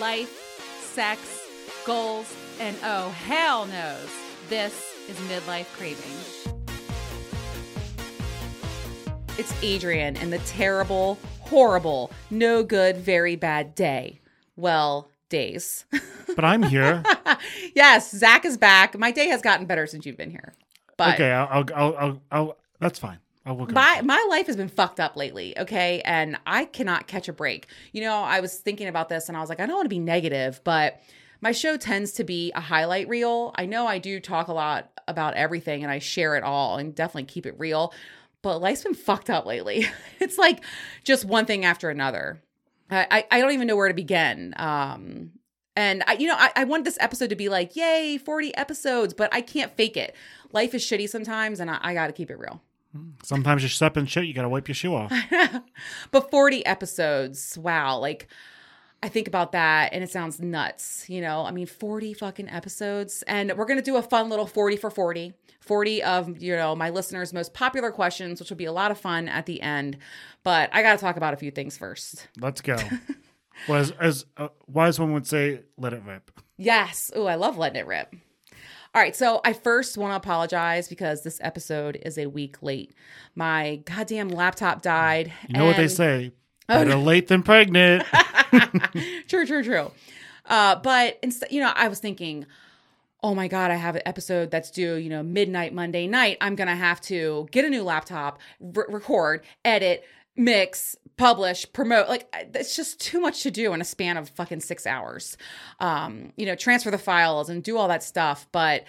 life, sex, goals, and oh, hell knows, this is midlife craving. It's Adrian and the terrible, horrible, no good, very bad day. Well, days. But I'm here. yes, Zach is back. My day has gotten better since you've been here. But okay, I'll, I'll, I'll, I'll, I'll that's fine. I'll work my my life has been fucked up lately, okay? And I cannot catch a break. You know, I was thinking about this and I was like, I don't want to be negative, but my show tends to be a highlight reel. I know I do talk a lot about everything and I share it all and definitely keep it real, but life's been fucked up lately. it's like just one thing after another. I, I, I don't even know where to begin. Um, and I, you know, I, I want this episode to be like, yay, 40 episodes, but I can't fake it. Life is shitty sometimes, and I, I got to keep it real. Sometimes you're stepping shit, you gotta wipe your shoe off. but 40 episodes, wow. Like, I think about that and it sounds nuts. You know, I mean, 40 fucking episodes. And we're going to do a fun little 40 for 40. 40 of, you know, my listeners' most popular questions, which will be a lot of fun at the end. But I got to talk about a few things first. Let's go. well, as, as a wise one would say, let it rip. Yes. Oh, I love letting it rip. All right, so I first want to apologize because this episode is a week late. My goddamn laptop died. You know what they say better late than pregnant. true, true, true. Uh, but instead, you know, I was thinking, oh my god, I have an episode that's due, you know, midnight Monday night. I'm gonna have to get a new laptop, re- record, edit, mix, publish, promote. Like it's just too much to do in a span of fucking six hours. Um, you know, transfer the files and do all that stuff, but.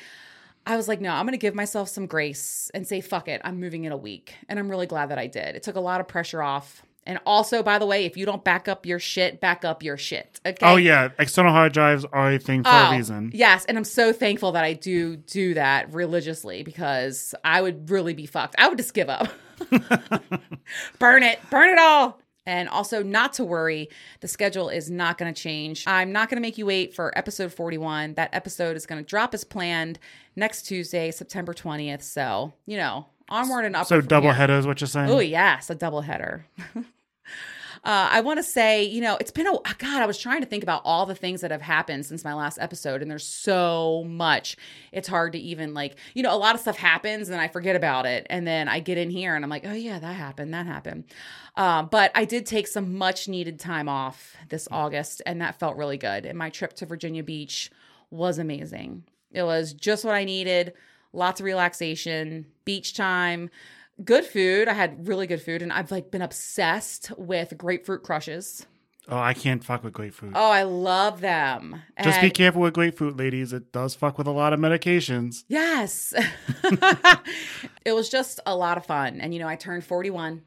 I was like, no, I'm to give myself some grace and say, fuck it, I'm moving in a week. And I'm really glad that I did. It took a lot of pressure off. And also, by the way, if you don't back up your shit, back up your shit. Okay. oh yeah, external hard drives are a thing for Oh, a reason. Yes, and I'm so thankful that I do do that religiously because I would really be fucked. I would just give up. burn it, burn it all. And also, not to worry, the schedule is not going to change. I'm not going to make you wait for episode 41. That episode is going to drop as planned next Tuesday, September 20th. So, you know, onward and upward. So double here. header is what you're saying? Oh yes, a double header. Uh, I want to say, you know, it's been a God. I was trying to think about all the things that have happened since my last episode, and there's so much. It's hard to even like, you know, a lot of stuff happens, and I forget about it, and then I get in here, and I'm like, oh yeah, that happened, that happened. Uh, but I did take some much needed time off this August, and that felt really good. And my trip to Virginia Beach was amazing. It was just what I needed. Lots of relaxation, beach time good food. I had really good food, and I've like been obsessed with grapefruit crushes. Oh, I can't fuck with grapefruit. Oh, I love them. Just be careful with grapefruit, ladies. It does fuck with a lot of medications. Yes. it was just a lot of fun. And, you know, I turned 41,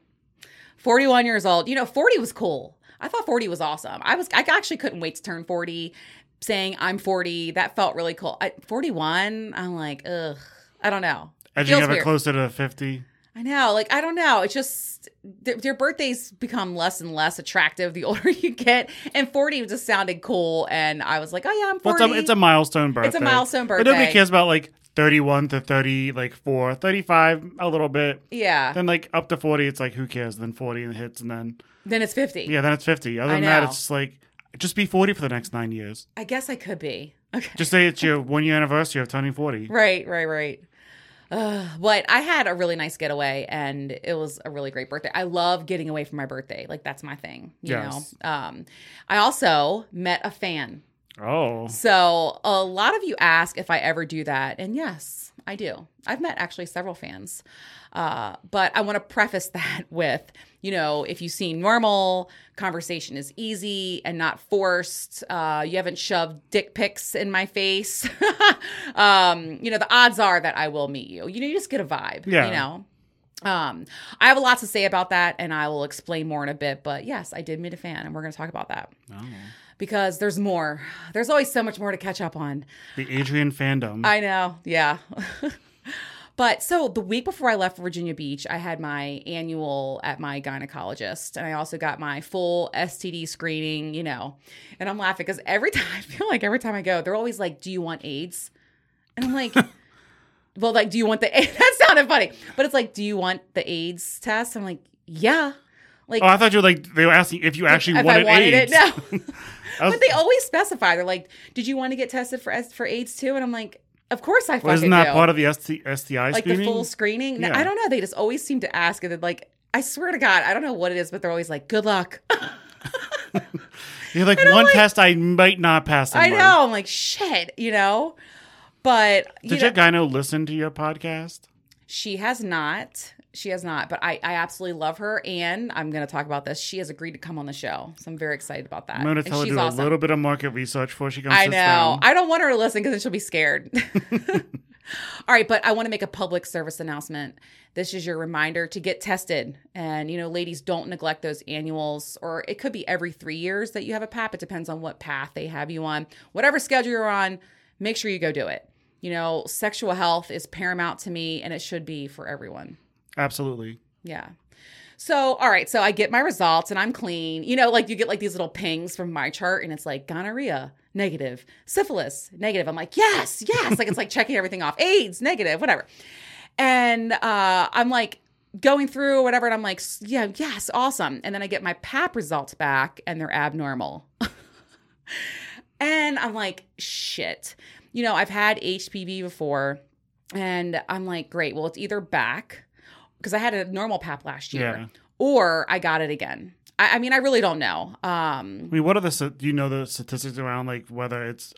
41 years old. You know, 40 was cool. I thought 40 was awesome. I was, I actually couldn't wait to turn 40. Saying I'm 40, that felt really cool. At 41, I'm like, ugh, I don't know. As you get weird. closer to 50. I know. Like, I don't know. It's just th- their birthdays become less and less attractive the older you get. And 40 just sounded cool. And I was like, oh, yeah, I'm 40. Well, it's, a, it's a milestone birthday. It's a milestone But nobody cares about like 31 to 30, like 4, 35, a little bit. yeah. Then like up to 40, it's like, who cares? Then 40 and hits. And then, Then it's 50. yeah, then it's 50. Other than that, it's just like, just be 40 for the next nine years. I guess I could be. Okay. Just say it's your one year anniversary of turning 40. Right, right, right. Uh, but I had a really nice getaway and it was a really great birthday. I love getting away from my birthday. Like that's my thing, you Yes. know. Um I also met a fan. Oh. So a lot of you ask if I ever do that, and yes, I do. I've met actually several fans, uh, but I want to preface that with, you know, if you seem normal, conversation is easy and not forced. Uh, you haven't shoved dick pics in my face. um, you know, the odds are that I will meet you. You know, you just get a vibe. Yeah. You know. Um, I have a lot to say about that, and I will explain more in a bit. But yes, I did meet a fan, and we're going to talk about that oh. because there's more. There's always so much more to catch up on. The Adrian fandom. I know, yeah. but so the week before I left Virginia Beach, I had my annual at my gynecologist, and I also got my full STD screening. You know, and I'm laughing because every time I feel like every time I go, they're always like, "Do you want AIDS?" And I'm like. Well, like, do you want the AIDS? that sounded funny, but it's like, do you want the AIDS test? I'm like, yeah. Like Oh, I thought you were like they were asking if you actually if wanted, I wanted AIDS. it, no. Was- but they always specify. They're like, "Did you want to get tested for for AIDS too?" And I'm like, "Of course I fucking Well, isn't that do." part of the ST, STI like screening? the full screening. No, Yeah. I don't know. They just always seem to ask, and then like, I swear to God, I don't know what it is, but they're always like, "Good luck." You're like I'm one like- test I might not pass. I somebody." know. I'm like, shit, you know. But you Did know, your gyno listen to your podcast? she has not. She has not. But I, I absolutely love her, and I'm going to talk about this. She has agreed to come on the show, so I'm very excited about that. I'm going to tell her do awesome. a little bit of market research before she comes. I know. down. I don't want her to listen because then she'll be scared. All right, but I want to make a public service announcement. This is your reminder to get tested. And, you know, ladies, don't neglect those annuals, or it could be every three years that you have a PAP. It depends on what path they have you on. Whatever schedule you're on, make sure you go do it. You know, sexual health is paramount to me, and it should be for everyone. Absolutely. Yeah. So, all right. So I get my results and I'm clean. You know, like you get like these little pings from my chart and it's like gonorrhea, negative, syphilis, negative. I'm like, yes, yes. like it's like checking everything off. AIDS, negative, whatever. And uh, I'm like going through whatever. And I'm like, yeah, yes, awesome. And then I get my PAP results back and they're abnormal. and I'm like, shit. You know, I've had HPV before. And I'm like, great. Well, it's either back because I had a normal PAP last year, Yeah. or I got it again. I, I mean, I really don't know. Um, I mean, what are the do you know the statistics around like whether it's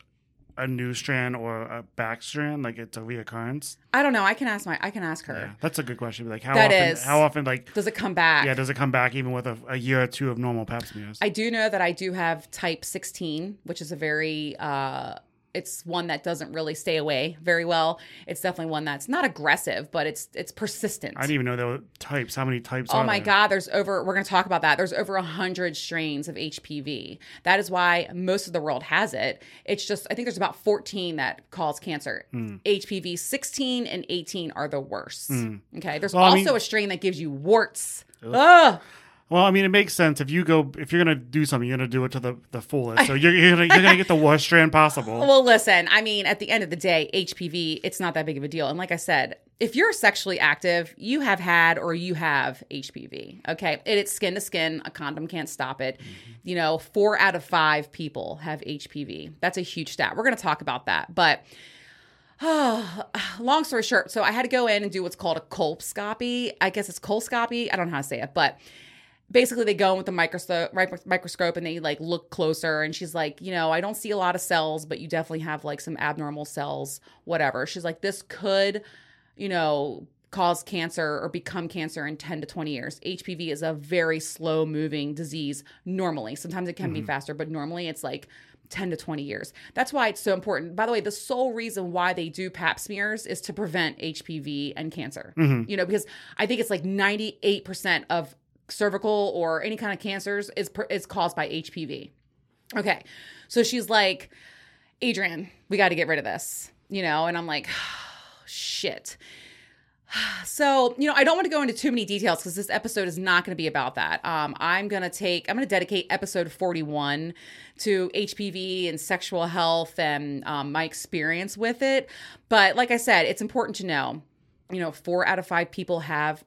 a new strand or a back strand, like it's a reoccurrence? I don't know. I can ask my. I can ask her. Yeah, that's a good question. Like how That often? is. How often? Like Does it come back? yeah, does it come back even with a, a year or two of normal Pap smears? I do know that I do have type 16, which is a very uh it's one that doesn't really stay away very well. It's definitely one that's not aggressive, but it's it's persistent. I didn't even know there were types. How many types? Oh my there? God, there's over, we're going to talk about that. There's over a 100 strains of HPV. That is why most of the world has it. It's just, I think there's about 14 that cause cancer. Hmm. HPV 16 and 18 are the worst. Okay. There's Well, I also mean- a strain that gives you warts. Ugh. Well, I mean, it makes sense if you go if you're gonna do something, you're gonna do it to the, the fullest. So you're, you're gonna you're gonna get the worst strand possible. Well, listen, I mean, at the end of the day, HPV, it's not that big of a deal. And like I said, if you're sexually active, you have had or you have HPV. Okay. And it's skin to skin. A condom can't stop it. Mm-hmm. You know, four out of five people have HPV. That's a huge stat. We're going to talk about that. But Oh, long story short, so I had to go in and do what's called a colposcopy. I guess it's colposcopy. I don't know how to say it, but basically they go in with the microscope microscope and they like look closer and she's like you know i don't see a lot of cells but you definitely have like some abnormal cells whatever she's like this could you know cause cancer or become cancer in 10 to 20 years hpv is a very slow moving disease normally sometimes it can be mm-hmm. faster but normally it's like 10 to 20 years. That's why it's so important. By the way, the sole reason why they do pap smears is to prevent HPV and cancer. Mm-hmm. You know, because I think it's like 98% of cervical or any kind of cancers is is caused by HPV. Okay. So she's like, "Adrian, we got to get rid of this." You know, and I'm like, "Shit." So, you know, I don't want to go into too many details because this episode is not going to be about that. Um, I'm going to take, I'm going to dedicate episode 41 to HPV and sexual health and um, my experience with it. But like I said, it's important to know, you know, four out of five people have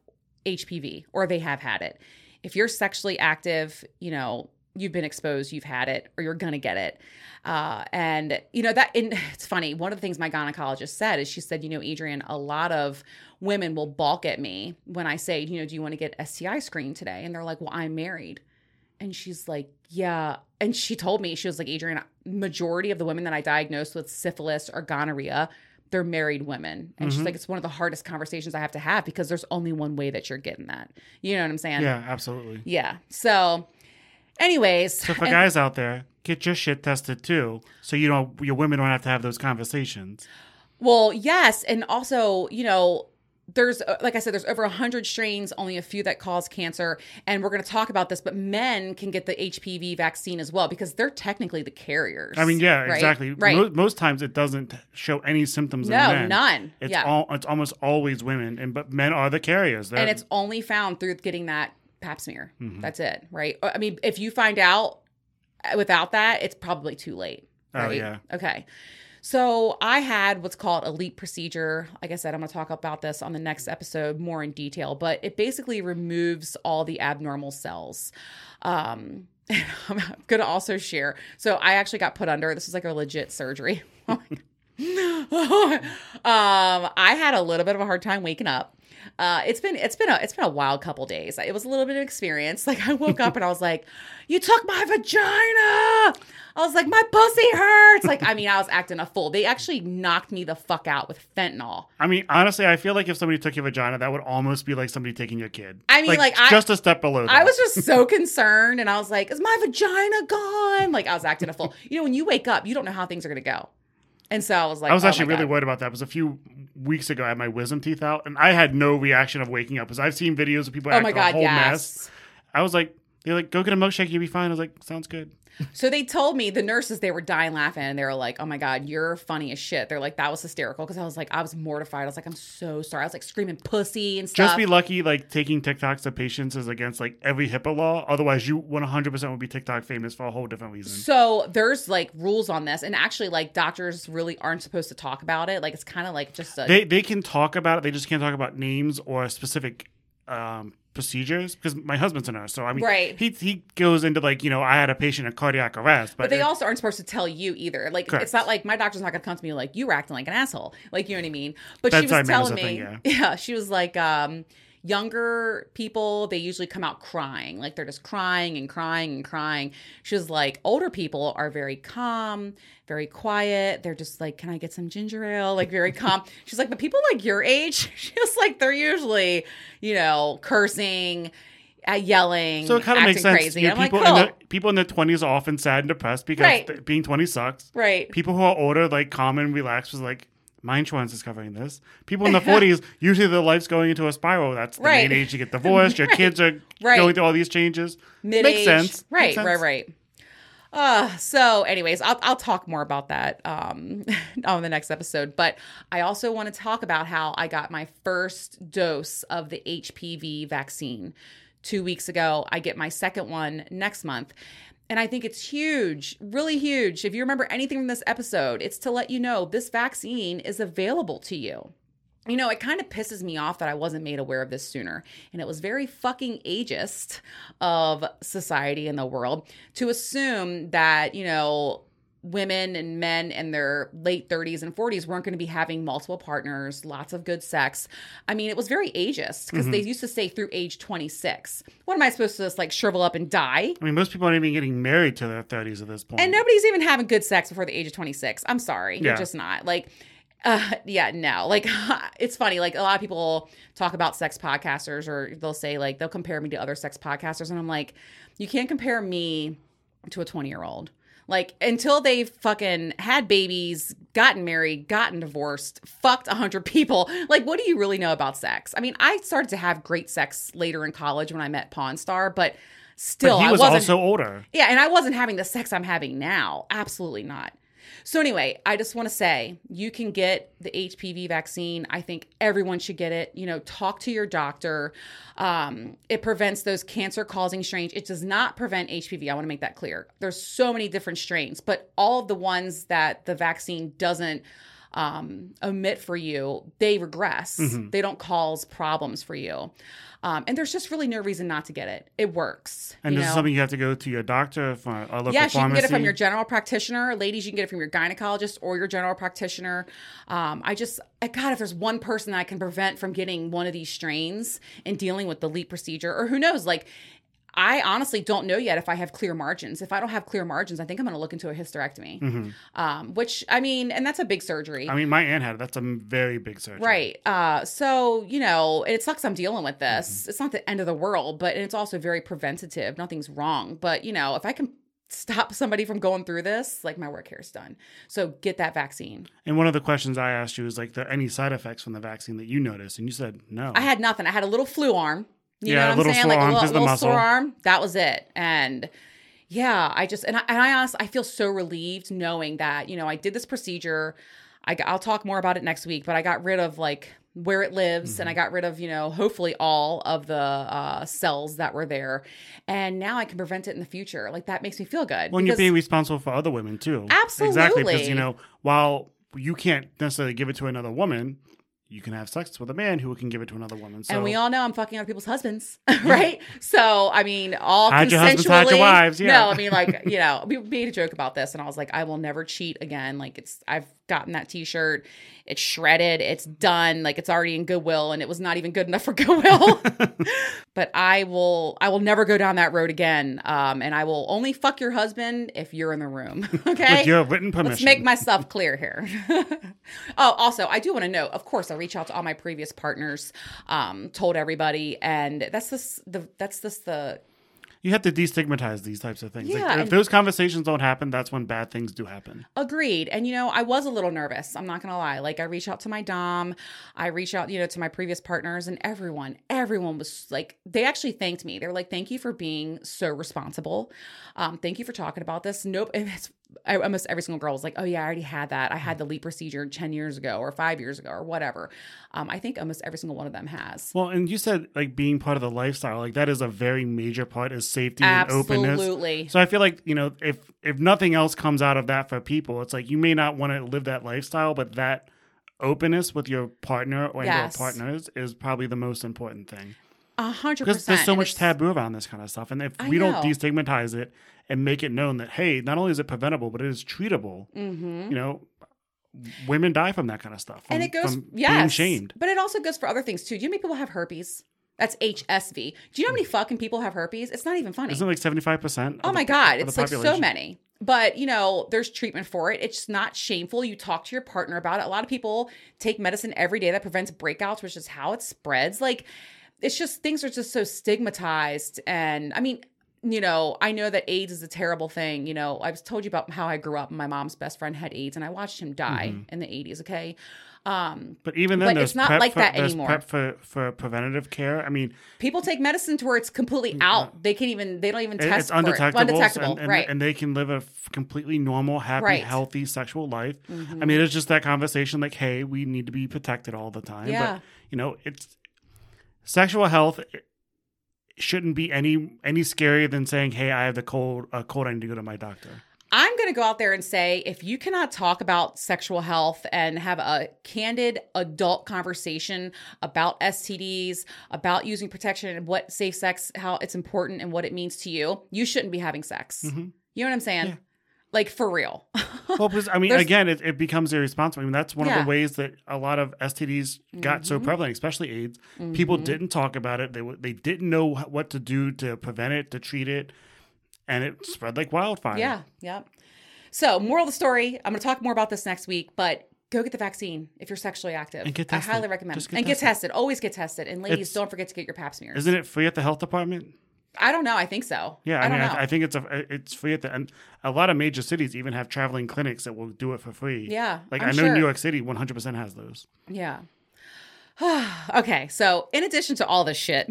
HPV or they have had it. If you're sexually active, you know, you've been exposed, you've had it, or you're to get it. Uh, and, you know, that, and it's funny. One of the things my gynecologist said is she said, you know, Adrian, a lot of women will balk at me when I say, you know, do you want to get STI screened today? And they're like, well, I'm married. And she's like, yeah. And she told me, she was like, Adrian, majority of the women that I diagnosed with syphilis or gonorrhea, they're married women. And she's mm-hmm. like, it's one of the hardest conversations I have to have because there's only one way that you're getting that. You know what I'm saying? yeah, absolutely. Yeah. So, anyways, So for and- guys out there, get your shit tested too, so you know your women don't have to have those conversations. well, yes, and also, you know, there's uh, like I said, there's over hundred strains, only a few that cause cancer, and we're going to talk about this. But men can get the HPV vaccine as well because they're technically the carriers. I mean, yeah, right? exactly. Right? Mo- most times it doesn't show any symptoms. in no, men. none. It's yeah, all. It's almost always women, and but men are the carriers. They're, and it's only found through getting that Pap smear. Mm-hmm. That's it, right? I mean, if you find out without that, it's probably too late. Oh, Right? yeah. Okay. So I had what's called a LEEP procedure. Like I said, I'm going to talk about this on the next episode more in detail, but it basically removes all the abnormal cells. Um, I'm going to also share. So I actually got put under. This is like a legit surgery. um, I had a little bit of a hard time waking up. Uh, it's been it's been a it's been a wild couple days. It was a little bit of experience. Like I woke up and I was like, "You took my vagina." I was like, "My pussy hurts." Like I mean, I was acting a fool. They actually knocked me the fuck out with fentanyl. I mean, honestly, I feel like if somebody took your vagina, that would almost be like somebody taking your kid. I mean, like, I- just a step below. That. I was just so concerned, and I was like, "Is my vagina gone?" Like I was acting a fool. You know, when you wake up, you don't know how things are gonna go, and so I was like, I was "Oh actually really God." worried about that. It was a few weeks ago. I had my wisdom teeth out, and I had no reaction of waking up because I've seen videos of people Oh my a god, whole yes. mess. I was like, they're like, go get a milkshake, you'll be fine. I was like, sounds good. So they told me the nurses they were dying laughing and they were like, "Oh my god, you're funny as shit." They're like, "That was hysterical" because I was like, I was mortified. I was like, "I'm so sorry." I was like screaming "pussy" and stuff. Just be lucky, like taking TikToks to patients is against like every HIPAA law. Otherwise, you 100% would be TikTok famous for a whole different reason. so there's like rules on this, and actually, like doctors really aren't supposed to talk about it. Like it's kind of like just a They they can talk about it. They just can't talk about names or a specific um, procedures because my husband's a nurse. So I mean, Right. He he goes into like you know I had a patient in cardiac arrest, but, But they it- also aren't supposed to tell you either. Like Correct. it's not like my doctor's not gonna come to me like you were acting like an asshole. Like you know what I mean? But she was telling me, thing, yeah. she was like, um, younger people they usually come out crying, like they're just crying and crying and crying. She was like, older people are very calm, very quiet. They're just like, can I get some ginger ale? Like very calm. She's like, but people like your age, she's like, they're usually, you know, cursing. Uh, yelling, So it kind of makes sense. crazy. You know, people like, cool. in their, people in their twenties are often sad and depressed because Right. th- being twenty sucks. right. People who are older, like calm and relaxed, was like my insurance is covering this. People in the forties, usually their life's going into a spiral. That's the Right. main age you get divorced. Your kids are Right. going through all these changes. mid Makes sense. Right, Makes sense. right, right. Uh, so anyways, I'll, I'll talk more about that um, on the next episode. But I also want to talk about how I got my first dose of the HPV vaccine two weeks ago. I get my second one next month. And I think it's huge, really huge. If you remember anything from this episode, it's to let you know this vaccine is available to you. You know, it kind of pisses me off that I wasn't made aware of this sooner. And it was very fucking ageist of society and the world to assume that, you know, women and men in their late 30s and 40s weren't going to be having multiple partners, lots of good sex. I mean, it was very ageist because they used to say through age 26. What am I supposed to just like shrivel up and die? I mean, most people aren't even getting married to their thirties at this point. And nobody's even having good sex before the age of 26. I'm sorry. You're just not. Like, uh, yeah, no. Like, it's funny. Like, a lot of people talk about sex podcasters, or they'll say, like, they'll compare me to other sex podcasters. And I'm like, you can't compare me to a 20 year old. Like, until they've fucking had babies, gotten married, gotten divorced, fucked a 100 people, like, what do you really know about sex? I mean, I started to have great sex later in college when I met Pawn Star, but still, but he I was wasn't. also older. Yeah, and I wasn't having the sex I'm having now. Absolutely not. So anyway, I just want to say you can get the HPV vaccine. I think everyone should get it. You know, talk to your doctor. Um, it prevents those cancer-causing strains. It does not prevent HPV. I want to make that clear. There's so many different strains, but all of the ones that the vaccine doesn't um, omit for you, they regress. They don't cause problems for you. Um, and there's just really no reason not to get it. It works. And this know? is something you have to go to your doctor for a local Yes, you can pharmacy. get it from your general practitioner. Ladies, you can get it from your gynecologist or your general practitioner. Um, I just, I, God, if there's one person that I can prevent from getting one of these strains and dealing with the LEEP procedure, or who knows, like, I honestly don't know yet if I have clear margins. If I don't have clear margins, I think I'm going to look into a hysterectomy, um, which I mean, and that's a big surgery. Mm-hmm. I mean, my aunt had it. That's a very big surgery. Right. Uh, so, you know, it sucks I'm dealing with this. Mm-hmm. It's not the end of the world, but it's also very preventative. Nothing's wrong. But, you know, if I can stop somebody from going through this, like my work here is done. So get that vaccine. And one of the questions I asked you is like, there any side effects from the vaccine that you noticed? And you said no. I had nothing. I had a little flu arm. You Yeah, know what little I'm saying? Like arm a little, little muscle. sore arm. That was it. And yeah, I just and I, and I honestly I feel so relieved knowing that you know I did this procedure. I, I'll talk more about it next week, but I got rid of like where it lives Mm-hmm. and I got rid of, you know, hopefully all of the uh, cells that were there. And now I can prevent it in the future. Like that makes me feel good. When you're being responsible for other women too. absolutely Exactly. Because, you know, while you can't necessarily give it to another woman, you can have sex with a man who can give it to another woman. So and we all know I'm fucking other people's husbands, right? So I mean, all Hide consensually. husbands, hide your wives, yeah. No, I mean, like you know, we made a joke about this, and I was like, I will never cheat again. Like it's, I've gotten that T-shirt, it's shredded, it's done, like it's already in Goodwill, and it was not even good enough for Goodwill. but I will, I will never go down that road again. Um, and I will only fuck your husband if you're in the room. Okay, with your written permission. Let's make myself clear here. oh, also, I do want to know of course, I reach out to all my previous partners, um, told everybody, and that's this the that's this the you have to destigmatize these types of things. Like, Yeah, if those conversations don't happen, that's when bad things do happen. Agreed. And you know, I was a little nervous. I'm not going to lie. Like I reached out to my dom, I reached out, you know, to my previous partners and everyone, everyone was like they actually thanked me. They were like, "Thank you for being so responsible. Um, thank you for talking about this." Nope. And it's I, almost every single girl was like, "Oh yeah, I already had that. I had the LEEP procedure 10 years ago or 5 years ago or whatever." Um, I think almost every single one of them has. Well, and you said like being part of the lifestyle, like that is a very major part is safety and openness. Absolutely. So I feel like you know if if nothing else comes out of that for people, it's like you may not want to live that lifestyle, but that openness with your partner or your partners is probably the most important thing A hundred because percent. there's so And much it's- taboo around this kind of stuff, and if I we don't destigmatize it and make it known that hey, not only is it preventable, but it is treatable. Mhm. You know, women die from that kind of stuff, and it goes from yes, being shamed. but it also goes for other things too. Do you know how many people have herpes? That's HSV. Do you know how many fucking people have herpes? It's not even funny. Isn't it like seventy five percent? oh my god, it's like so many. But you know, there's treatment for it. It's not shameful. You talk to your partner about it. A lot of people take medicine every day that prevents breakouts, which is how it spreads. Like it's just things are just so stigmatized. And I mean, you know, I know that AIDS is a terrible thing. You know, I've told you about how I grew up. My mom's best friend had AIDS, and I watched him die Mm-hmm. in the 80s. Okay. Um, But even then, But it's not like for, that anymore. PrEP for for preventative care. I mean, people take medicine to where it's completely out. They can't even. They don't even it- test it's for it. undetectable, Undetectable, and, and, right? and they can live a completely normal, happy, Right. Mm-hmm. healthy sexual life. I mean, it's just that conversation, like, hey, we need to be protected all the time. Yeah. But you know, it's sexual health shouldn't be any any scarier than saying, hey, I have the cold, a cold, I need to go to my doctor. I'm going to go out there and say if you cannot talk about sexual health and have a candid adult conversation about STDs, about using protection and what safe sex, how it's important and what it means to you, you shouldn't be having sex. Mhm. You know what I'm saying? Yeah. Like for real. Well, because I mean, There's- again, it, it becomes irresponsible. I mean, that's one of the ways that a lot of STDs got so Mhm. prevalent, especially AIDS. People Mhm. didn't talk about it. They they didn't know what to do to prevent it, to treat it, and it spread like wildfire. Yeah, yeah. So, moral of the story, I'm going to talk more about this next week, but go get the vaccine if you're sexually active. And get I tested. highly recommend Just it. get And get tested. tested. Always get tested. And ladies, It's- don't forget to get your pap smears. Isn't it free at the health department? I don't know. I think so. Yeah, I, I, don't mean. I, I think it's a it's free at the and a lot of major cities even have traveling clinics that will do it for free. yeah. like I'm i know sure. New York City 100 percent has those. Yeah. okay. So, in addition to all this shit,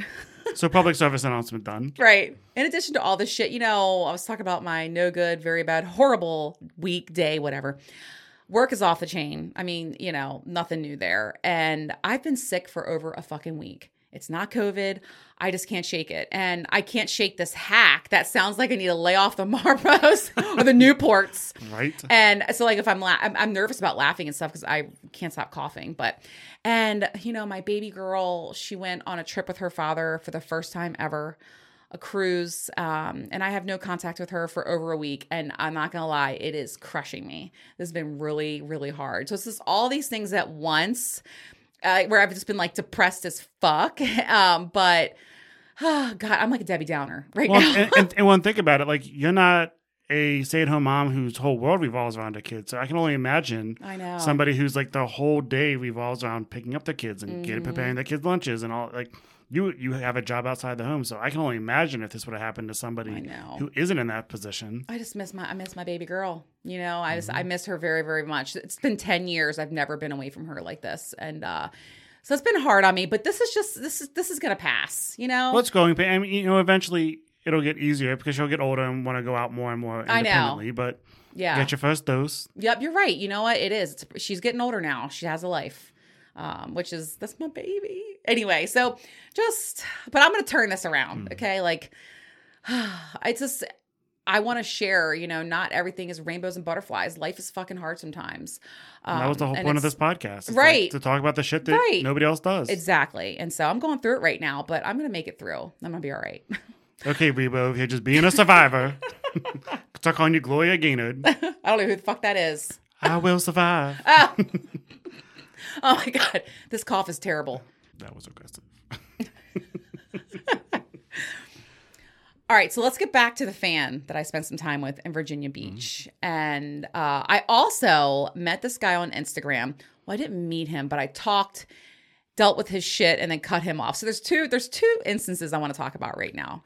So public service announcement done. right? In addition to all this shit, you know, I was talking about my no good, very bad, horrible week, day, whatever. Work is off the chain. I mean, you know, nothing new there. And I've been sick for over a fucking week. It's not COVID. I just can't shake it. And I can't shake this hack that sounds like I need to lay off the Marlboros or the Newports. Right. And so, like, if I'm, la- I'm, I'm nervous about laughing and stuff because I can't stop coughing. But, and you know, my baby girl, she went on a trip with her father for the first time ever, a cruise. Um, and I have no contact with her for over a week. And I'm not gonna lie, it is crushing me. This has been really, really hard. So it's just all these things at once, uh, where I've just been like depressed as fuck. Um, but. Oh God, I'm like a Debbie Downer right Well, now. and, and, and one think about it, like you're not a stay-at-home mom whose whole world revolves around her kids. So I can only imagine I know. somebody who's like the whole day revolves around picking up their kids and getting Mm-hmm. preparing their kids lunches and all. Like you, you have a job outside the home, so I can only imagine if this would have happened to somebody who isn't in that position. I just miss my I miss my baby girl. You know, I just I Mm-hmm. miss her very very much. It's been 10 years I've never been away from her like this and uh so it's been hard on me, but this is just this is this is going to pass, you know? What's going? pa- I mean, you know, eventually it'll get easier because she'll get older and want to go out more and more I know. independently. But yeah. get your first dose. Yep, you're right. You know what? It is. It's, she's getting older now. She has a life. Um, which is that's my baby. Anyway, so just, but I'm gonna turn this around. Mm. Okay, like I just. I want to share, you know, not everything is rainbows and butterflies. Life is fucking hard sometimes. And that was the Um, whole point of this podcast. It's Right. Like to talk about the shit that Right. nobody else does. Exactly. And so I'm going through it right now, but I'm going to make it through. I'm going to be all right. okay, Rebo, you're just being a survivor. Start calling you Gloria Gaynor. I don't know who the fuck that is. I will survive. Oh. oh my God. This cough is terrible. That was aggressive. All right, so let's get back to the fan that I spent some time with in Virginia Beach. And uh, I also met this guy on Instagram. Well, I didn't meet him, but I talked, dealt with his shit, and then cut him off. So there's two there's two instances I want to talk about right now.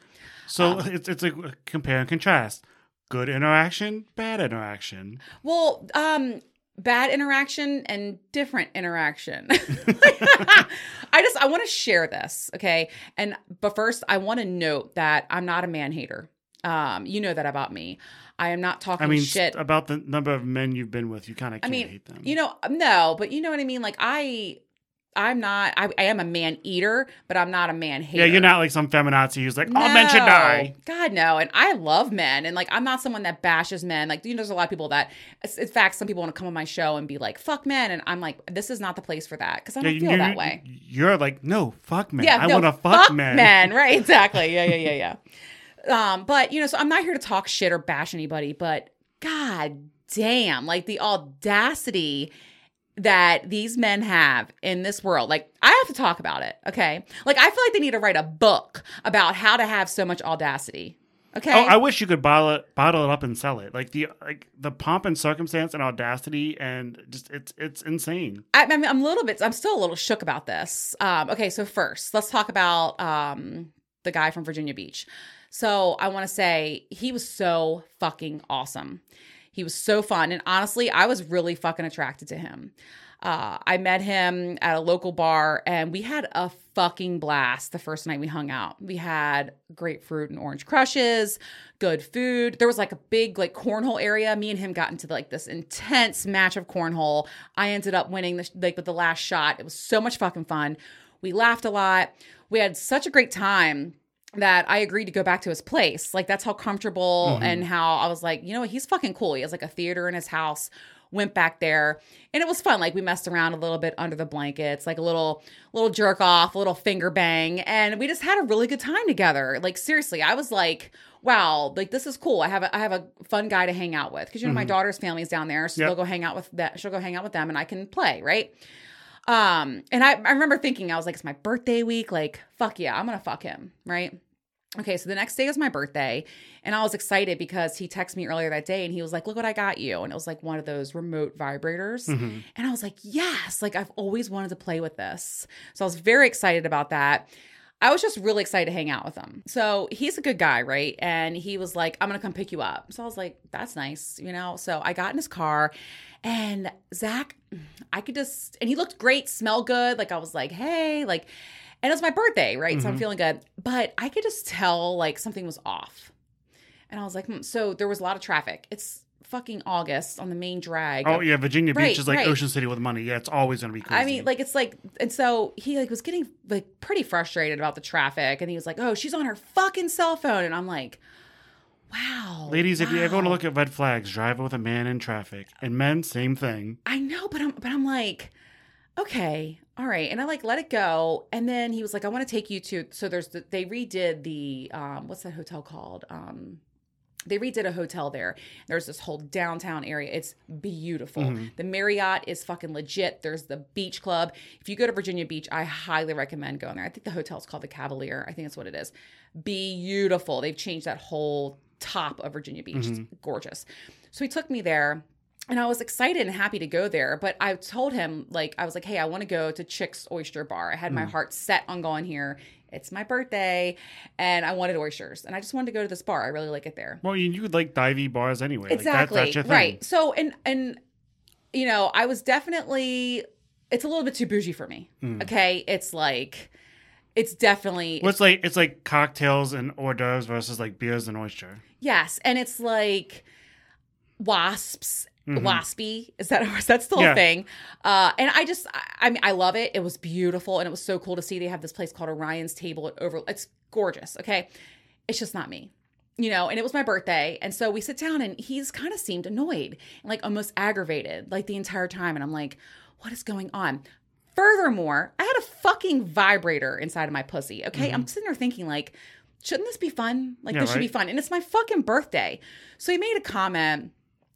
So Um, it's it's a compare and contrast. Good interaction, bad interaction. Well, um, bad interaction and different interaction. I just I want to share this, okay? And but first, I want to note that I'm not a man hater. Um, you know that about me. I am not talking I mean, shit. about the number of men you've been with, you kind of I can't mean, hate them. you know, no, but you know what I mean. Like I, I'm not. I, I am a man eater, but I'm not a man hater. yeah, you're not like some feminazi who's like, all men should die. God no. And I love men, and like I'm not someone that bashes men. Like you know, there's a lot of people that, in fact, some people want to come on my show and be like, "Fuck men," and I'm like, this is not the place for that because I don't feel that way. You're like, no, fuck men. Yeah, I no, want to fuck, men. men. Right? Exactly. Yeah, yeah, yeah, yeah. um, but you know, so I'm not here to talk shit or bash anybody, but god damn, like the audacity that these men have in this world. Like, I have to talk about it, okay? Like, I feel like they need to write a book about how to have so much audacity. Okay. Oh, I wish you could bottle it, bottle it up and sell it. Like the like the pomp and circumstance and audacity and just it's it's insane. I, I'm, I'm a little bit, I'm still a little shook about this. Um, okay, so first, let's talk about um, the guy from Virginia Beach. So I want to say he was so fucking awesome. He was so fun. And honestly, I was really fucking attracted to him. Uh, I met him at a local bar and we had a fucking blast the first night we hung out. We had grapefruit and orange crushes, good food. There was like a big like cornhole area. Me and him got into like this intense match of cornhole. I ended up winning the, like with the last shot. It was so much fucking fun. We laughed a lot. We had such a great time that I agreed to go back to his place. Like that's how comfortable Mhm. and how I was like, you know, what, he's fucking cool. He has like a theater in his house. Went back there and it was fun. Like we messed around a little bit under the blankets, like a little little jerk off, a little finger bang, and we just had a really good time together. Like seriously, I was like, wow, like this is cool. I have a I have a fun guy to hang out with because you know my Mhm. daughter's family's down there, so Yep. they'll go hang out with that. She'll go hang out with them, and I can play right. Um, and I, I remember thinking, I was like, it's my birthday week. Like, fuck yeah, I'm gonna fuck him, right? Okay, so the next day is my birthday, and I was excited because he texted me earlier that day and he was like, Look what I got you. And it was like one of those remote vibrators. Mhm. And I was like, Yes, like I've always wanted to play with this. So I was very excited about that. I was just really excited to hang out with him. So he's a good guy, right? And he was like, I'm gonna come pick you up. So I was like, That's nice, you know? So I got in his car and Zach, I could just, and he looked great, smelled good. Like I was like, Hey, like, and it was my birthday, right? So I'm Mhm. feeling good. But I could just tell like something was off. And I was like, hmm. so there was a lot of traffic. It's fucking August on the main drag. Oh yeah, Virginia Right, Beach is like right. Ocean City with money. Yeah, it's always gonna be crazy. I mean, like it's like, and so he like was getting like pretty frustrated about the traffic, and he was like, "Oh, she's on her fucking cell phone," and I'm like, "Wow, ladies, if you ever want to look at red flags, drive with a man in traffic. And men, same thing. I know, but I'm but I'm like, okay, all right. And I like let it go. And then he was like, I want to take you to so there's the, they redid the um what's that hotel called? Um they redid a hotel there. There's this whole downtown area. It's beautiful. Mhm. The Marriott is fucking legit. There's the beach club. If you go to Virginia Beach, I highly recommend going there. I think the hotel's called the Cavalier. I think that's what it is. Beautiful. They've changed that whole top of Virginia Beach. It's gorgeous. So he took me there and I was excited and happy to go there. But I told him, like, I was like, hey, I want to go to Chick's Oyster Bar. I had my Mm. heart set on going here. It's my birthday and I wanted oysters. And I just wanted to go to this bar. I really like it there. Well, you, you would like divey bars anyway. Like, Exactly. that, that's your thing. right. So, and, and, you know, I was definitely, it's a little bit too bougie for me. Mm. Okay. It's like, it's definitely, Well, it's like it's like cocktails and hors d'oeuvres versus like beers and oyster. Yes, and it's like wasps waspy. Is that is that still Yeah. a thing? Uh, and I just, I, I mean, I love it. It was beautiful, and it was so cool to see. They have this place called Orion's Table at over. It's gorgeous. Okay, it's just not me. You know, and it was my birthday. And so we sit down and he's kind of seemed annoyed and like almost aggravated like the entire time. And I'm like, what is going on? Furthermore, I had a fucking vibrator inside of my pussy. Okay. I'm sitting there thinking, like, shouldn't this be fun? Like, Yeah, this should be fun. And it's my fucking birthday. So he made a comment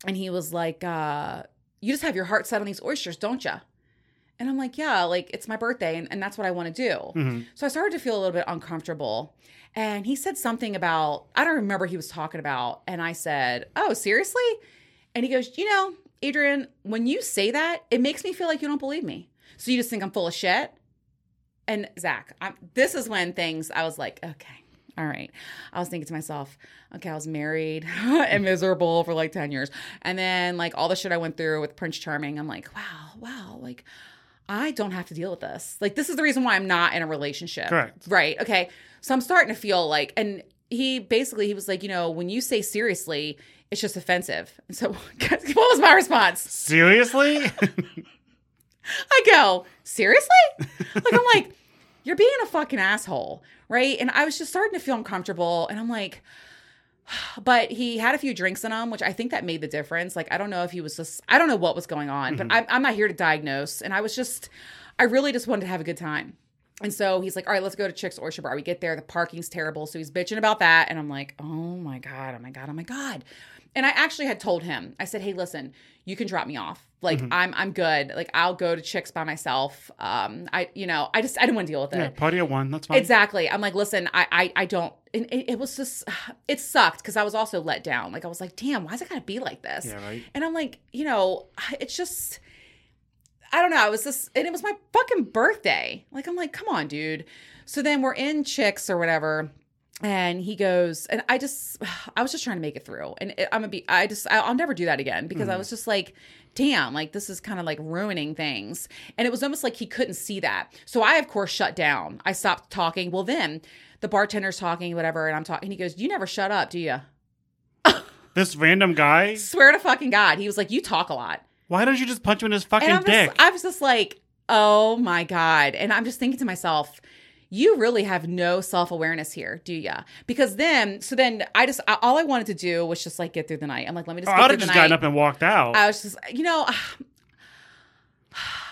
and he was like, uh, you just have your heart set on these oysters, don't you? And I'm like, yeah, like it's my birthday and, and that's what I want to do. Mhm. So I started to feel a little bit uncomfortable. And he said something about, I don't remember he was talking about. And I said, oh, seriously? And he goes, you know, Adrian, when you say that, it makes me feel like you don't believe me. So you just think I'm full of shit? And Zach, I'm, this is when things, I was like, okay, all right. I was thinking to myself, okay, I was married and miserable for like 10 years. And then, like, all the shit I went through with Prince Charming, I'm like, wow, wow, like, I don't have to deal with this. Like, this is the reason why I'm not in a relationship. Correct. Right. Okay. So I'm starting to feel like, and he basically, he was like, you know, when you say seriously, it's just offensive. And so, what was my response? Seriously? I go, seriously? like, I'm like, you're being a fucking asshole, right? And I was just starting to feel uncomfortable. And I'm like, but he had a few drinks in him, which I think that made the difference. Like, I don't know if he was just, I don't know what was going on, but mm-hmm. I'm, I'm not here to diagnose. And I was just, I really just wanted to have a good time. And so he's like, all right, let's go to Chick's Oyster Bar. We get there, the parking's terrible. So he's bitching about that. And I'm like, oh my God, oh my God, oh my God. And I actually had told him, I said, hey, listen, you can drop me off. Like I'm I'm good. Like I'll go to Chick's by myself. Um, I you know, I just I didn't want to deal with it. yeah, party at one. That's fine. Exactly. I'm like, listen, I I, I don't. And it, it was just, it sucked because I was also let down. Like I was like, damn, why's it gotta be like this? Yeah, right. And I'm like, you know, it's just, I don't know. I was just, and it was my fucking birthday. Like I'm like, come on, dude. So then we're in Chicks or whatever. And he goes, and I just, I was just trying to make it through. And it, I'm gonna be, I just, I- I'll never do that again because I mm-hmm. was just like, damn, like this is kind of like ruining things. And it was almost like he couldn't see that. So I, of course, shut down. I stopped talking. Well, then the bartender's talking, whatever, and I'm talking. And he goes, You never shut up, do you? This random guy. Swear to fucking God. He was like, You talk a lot. Why don't you just punch him in his fucking dick? just, I was just like, Oh my God. And I'm just thinking to myself, you really have no self awareness here, do ya? Because then, so then I just, I- all I wanted to do was just like get through the night. I'm like, let me just Oh, I'd have just night. gotten up and walked out. I was just, you know,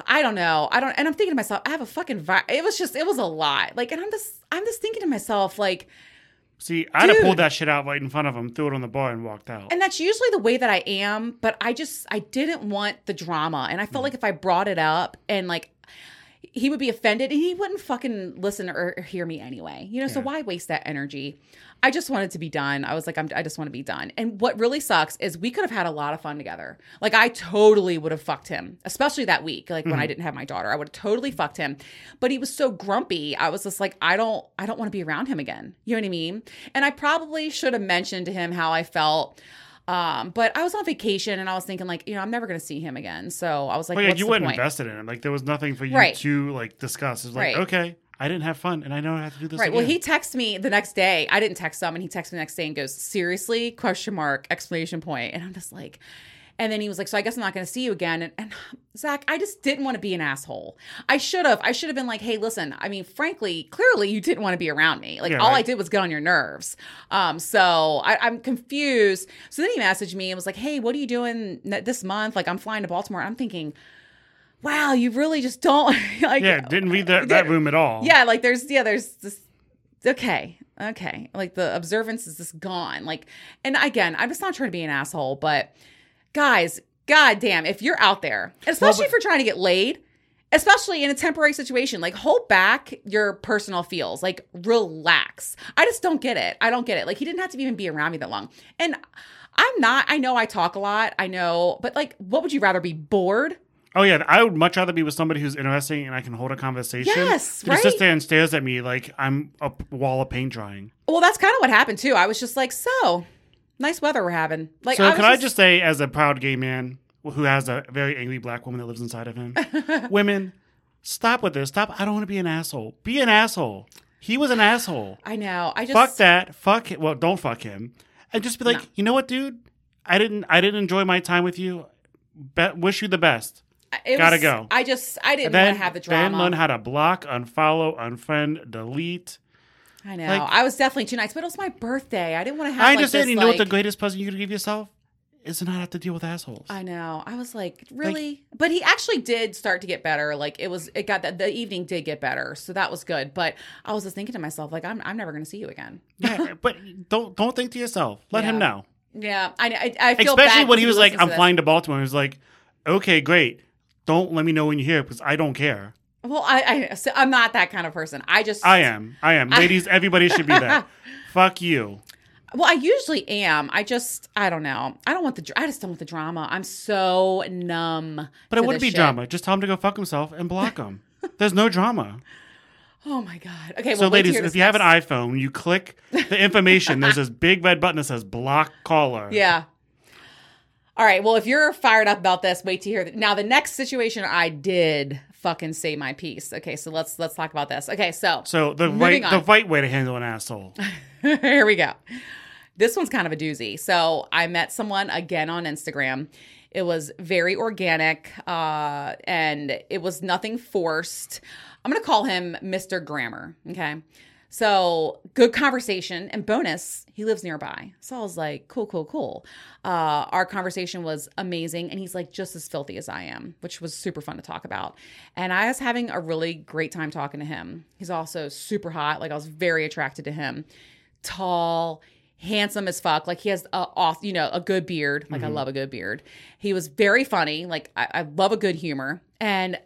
I don't know. I don't, and I'm thinking to myself, I have a fucking, vi- it was just, it was a lot. Like, and I'm just, I'm just thinking to myself, like, See, I'd have pulled that shit out right in front of him, threw it on the bar, and walked out. and that's usually the way that I am, but I just, I didn't want the drama. And I felt mm. like if I brought it up and like, he would be offended and he wouldn't fucking listen or, hear me anyway. You know, so why waste that energy? I just wanted to be done. I was like, I'm, I just want to be done. And what really sucks is we could have had a lot of fun together. Like, I totally would have fucked him, especially that week. Like when I mm-hmm. didn't have my daughter, I would have totally fucked him. But he was so grumpy. I was just like, I don't, I don't want to be around him again. You know what I mean? And I probably should have mentioned to him how I felt. Um, but I was on vacation and I was thinking like, you know, I'm never going to see him again. So I was like, But yeah, what's you the weren't point? invested in him. Like there was nothing for you Right. to like discuss. It's like, Right. okay, I didn't have fun, and I know I have to do this. Right. Well, he texted me the next day. I didn't text him, and he texted me the next day and goes, "Seriously?" Question mark Explanation point. And I'm just like, and then he was like, "So I guess I'm not going to see you again." And, and Zach, I just didn't want to be an asshole. I should have. I should have been like, "Hey, listen. I mean, frankly, clearly you didn't want to be around me. Like Yeah, all I did was get on your nerves. Um, so I, I'm confused. So then he messaged me and was like, "Hey, what are you doing this month? Like I'm flying to Baltimore." I'm thinking. Wow, you really just don't like yeah, didn't read that, that room at all. yeah like there's yeah there's this okay okay like the observance is just gone like and again i'm just not trying to be an asshole but guys god damn if you're out there especially but- if you're trying to get laid especially in a temporary situation like hold back your personal feels like relax i just don't get it i don't get it like he didn't have to even be around me that long and i'm not i know i talk a lot i know but like what would you rather be bored Oh yeah, I would much rather be with somebody who's interesting and I can hold a conversation. Yes, than to sit right? there and stares at me like I'm a wall of paint drying. well that's kind of what happened too i was just like so nice weather we're having like so was can I just say, as a proud gay man who has a very angry black woman that lives inside of him, women, stop with this. Stop. I don't want to be an asshole. Be an asshole. He was an asshole. I know. I just fuck that. Fuck it. Well, don't fuck him. And just be like, No. you know what, dude? I didn't. I didn't enjoy my time with you. Be- wish you the best. It Gotta was- go. I just I didn't then, want to have the then drama. learn how to block, unfollow, unfriend, delete. I know. like- I was definitely too nice, but it was my birthday. I didn't want to have. I like, understand. this, you know what the greatest present you could give yourself is to not have to deal with assholes. I know. I was like, really? but he actually did start to get better. Like it was, it got that the evening did get better, so that was good. But I was just thinking to myself, like, I'm, I'm never going to see you again. yeah, but don't don't think to yourself. Let him know. Yeah, I, I, I feel Especially when he was like, "I'm flying to Baltimore." He was like, "Okay, great. Don't let me know when you're here because I don't care. Well, I, I, so I'm not that kind of person. I just, I am. I am. Ladies, everybody should be that. Fuck you. Well, I usually am. I just, I don't know. I don't want the, I just don't want the drama. I'm so numb. But it wouldn't be shit. drama. Just tell him to go fuck himself and block him. There's no drama. Oh my god. Okay. So, well, wait ladies, if you have an iPhone, you click the information. there's this big red button that says block caller. Yeah. All right. Well, if you're fired up about this, wait to hear. th- now, the next situation, I did fucking say my piece. Okay, so let's let's talk about this. Okay, so So the right the on. right way to handle an asshole. here we go. This one's kind of a doozy. So I met someone again on Instagram. It was very organic, uh, and it was nothing forced. I'm gonna call him Mr. Grammar. Okay. So good conversation and bonus, he lives nearby. So I was like, cool, cool, cool. Uh, our conversation was amazing, and he's like just as filthy as I am, which was super fun to talk about. And I was having a really great time talking to him. He's also super hot. Like I was very attracted to him tall, handsome as fuck. Like he has a off, you know, a good beard. Like I mm-hmm. love a good beard. He was very funny. Like I, I love a good humor. And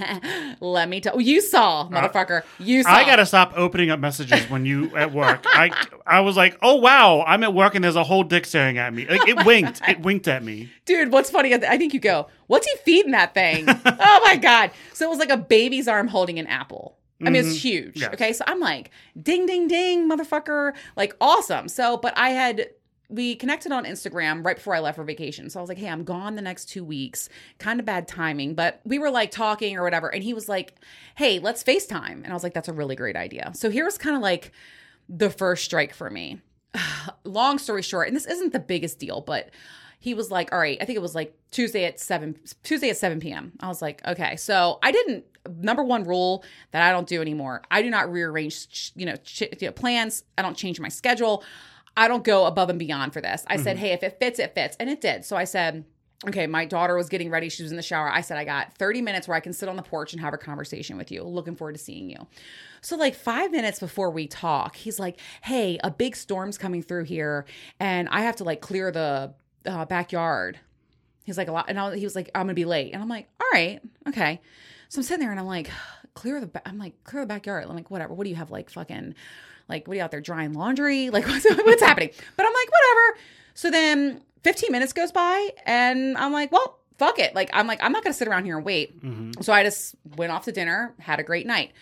let me tell you saw, uh, motherfucker. You saw. I gotta stop opening up messages when you at work. I I was like, oh wow, I'm at work and there's a whole dick staring at me. Like it winked. It winked at me. Dude, what's funny? I think you go, what's he feeding that thing? oh my God. So it was like a baby's arm holding an apple. I mean, it's mm-hmm. huge. Yes. Okay. So I'm like, ding, ding, ding, motherfucker. Like, awesome. So, but I had, we connected on Instagram right before I left for vacation. So I was like, hey, I'm gone the next two weeks. Kind of bad timing, but we were like talking or whatever. And he was like, hey, let's FaceTime. And I was like, that's a really great idea. So here's kind of like the first strike for me. Long story short, and this isn't the biggest deal, but he was like, all right, I think it was like Tuesday at 7 Tuesday at 7 p.m. I was like, okay. So I didn't number one rule that I don't do anymore. I do not rearrange, you know, ch- you know, plans. I don't change my schedule. I don't go above and beyond for this. I said, mm-hmm. hey, if it fits, it fits. And it did. So I said, okay, my daughter was getting ready. She was in the shower. I said, I got 30 minutes where I can sit on the porch and have a conversation with you. Looking forward to seeing you. So, like five minutes before we talk, he's like, hey, a big storm's coming through here and I have to like clear the uh, backyard. He's like, a lot. And I, he was like, I'm going to be late. And I'm like, all right, okay. So I'm sitting there and I'm like, clear the, ba-. I'm like, clear the backyard. I'm like, whatever. What do you have? Like fucking, like, what are you out there drying laundry? Like, what's, what's happening? But I'm like, whatever. So then 15 minutes goes by and I'm like, well, fuck it. Like, I'm like, I'm not going to sit around here and wait. So I just went off to dinner, had a great night.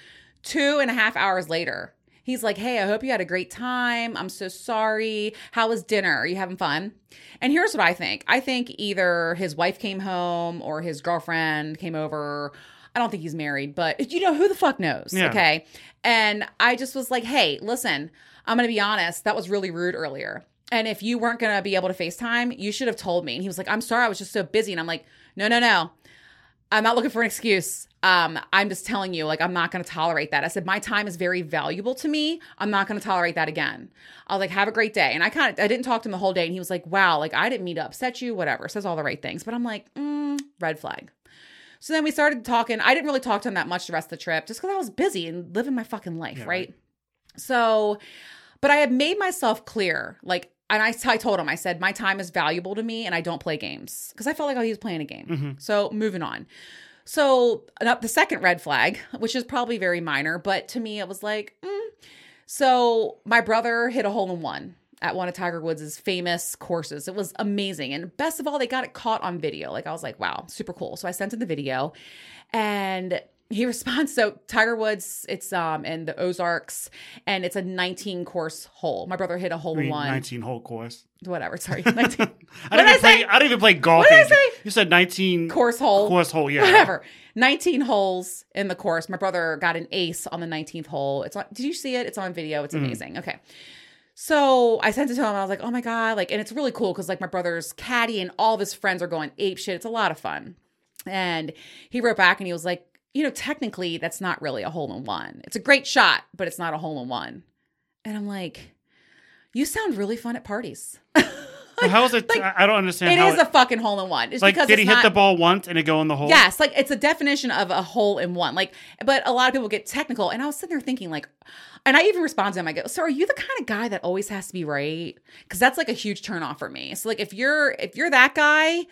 Two and a half hours later, he's like, Hey, I hope you had a great time. I'm so sorry. How was dinner? Are you having fun? And here's what I think I think either his wife came home or his girlfriend came over. I don't think he's married, but you know, who the fuck knows? Yeah. Okay. And I just was like, Hey, listen, I'm going to be honest. That was really rude earlier. And if you weren't going to be able to FaceTime, you should have told me. And he was like, I'm sorry. I was just so busy. And I'm like, No, no, no. I'm not looking for an excuse. Um, I'm just telling you, like, I'm not going to tolerate that. I said, my time is very valuable to me. I'm not going to tolerate that again. I was like, have a great day. And I kind of, I didn't talk to him the whole day. And he was like, wow, like, I didn't mean to upset you, whatever. Says all the right things. But I'm like, mm, red flag. So then we started talking. I didn't really talk to him that much the rest of the trip just because I was busy and living my fucking life, Yeah, right? So, but I had made myself clear, like, and I, I told him, I said, my time is valuable to me and I don't play games because I felt like oh, he was playing a game. Mm-hmm. So moving on. So the second red flag, which is probably very minor, but to me it was like, mm. so my brother hit a hole in one at one of Tiger Woods' famous courses. It was amazing. And best of all, they got it caught on video. Like I was like, wow, super cool. So I sent him the video and he responds so tiger woods it's um in the ozarks and it's a 19 course hole my brother hit a hole I mean, one 19 hole course. whatever sorry 19 I didn't, did I play? I didn't even play golf. What did I say? You said 19 course hole course hole. Yeah. whatever 19 holes in the course my brother got an ace on the 19th hole it's on did you see it it's on video it's amazing okay So I sent it to him I was like, oh my God. Like, and it's really cool because like my brother's caddy and all of his friends are going ape shit. It's a lot of fun. And he wrote back and he was like, you know, technically that's not really a hole in one. It's a great shot, but it's not a hole in one. And I'm like, you sound really fun at parties. Well, how is it? like, I don't understand It is a fucking hole in one. It's like because did he hit not, the ball once and it go in the hole? Yes, like it's a definition of a hole in one. Like, but a lot of people get technical, and I was sitting there thinking, like, and I even responded to him. I go, "So, are you the kind of guy that always has to be right? Because that's like a huge turn off for me. So, like, if you're if you're that guy,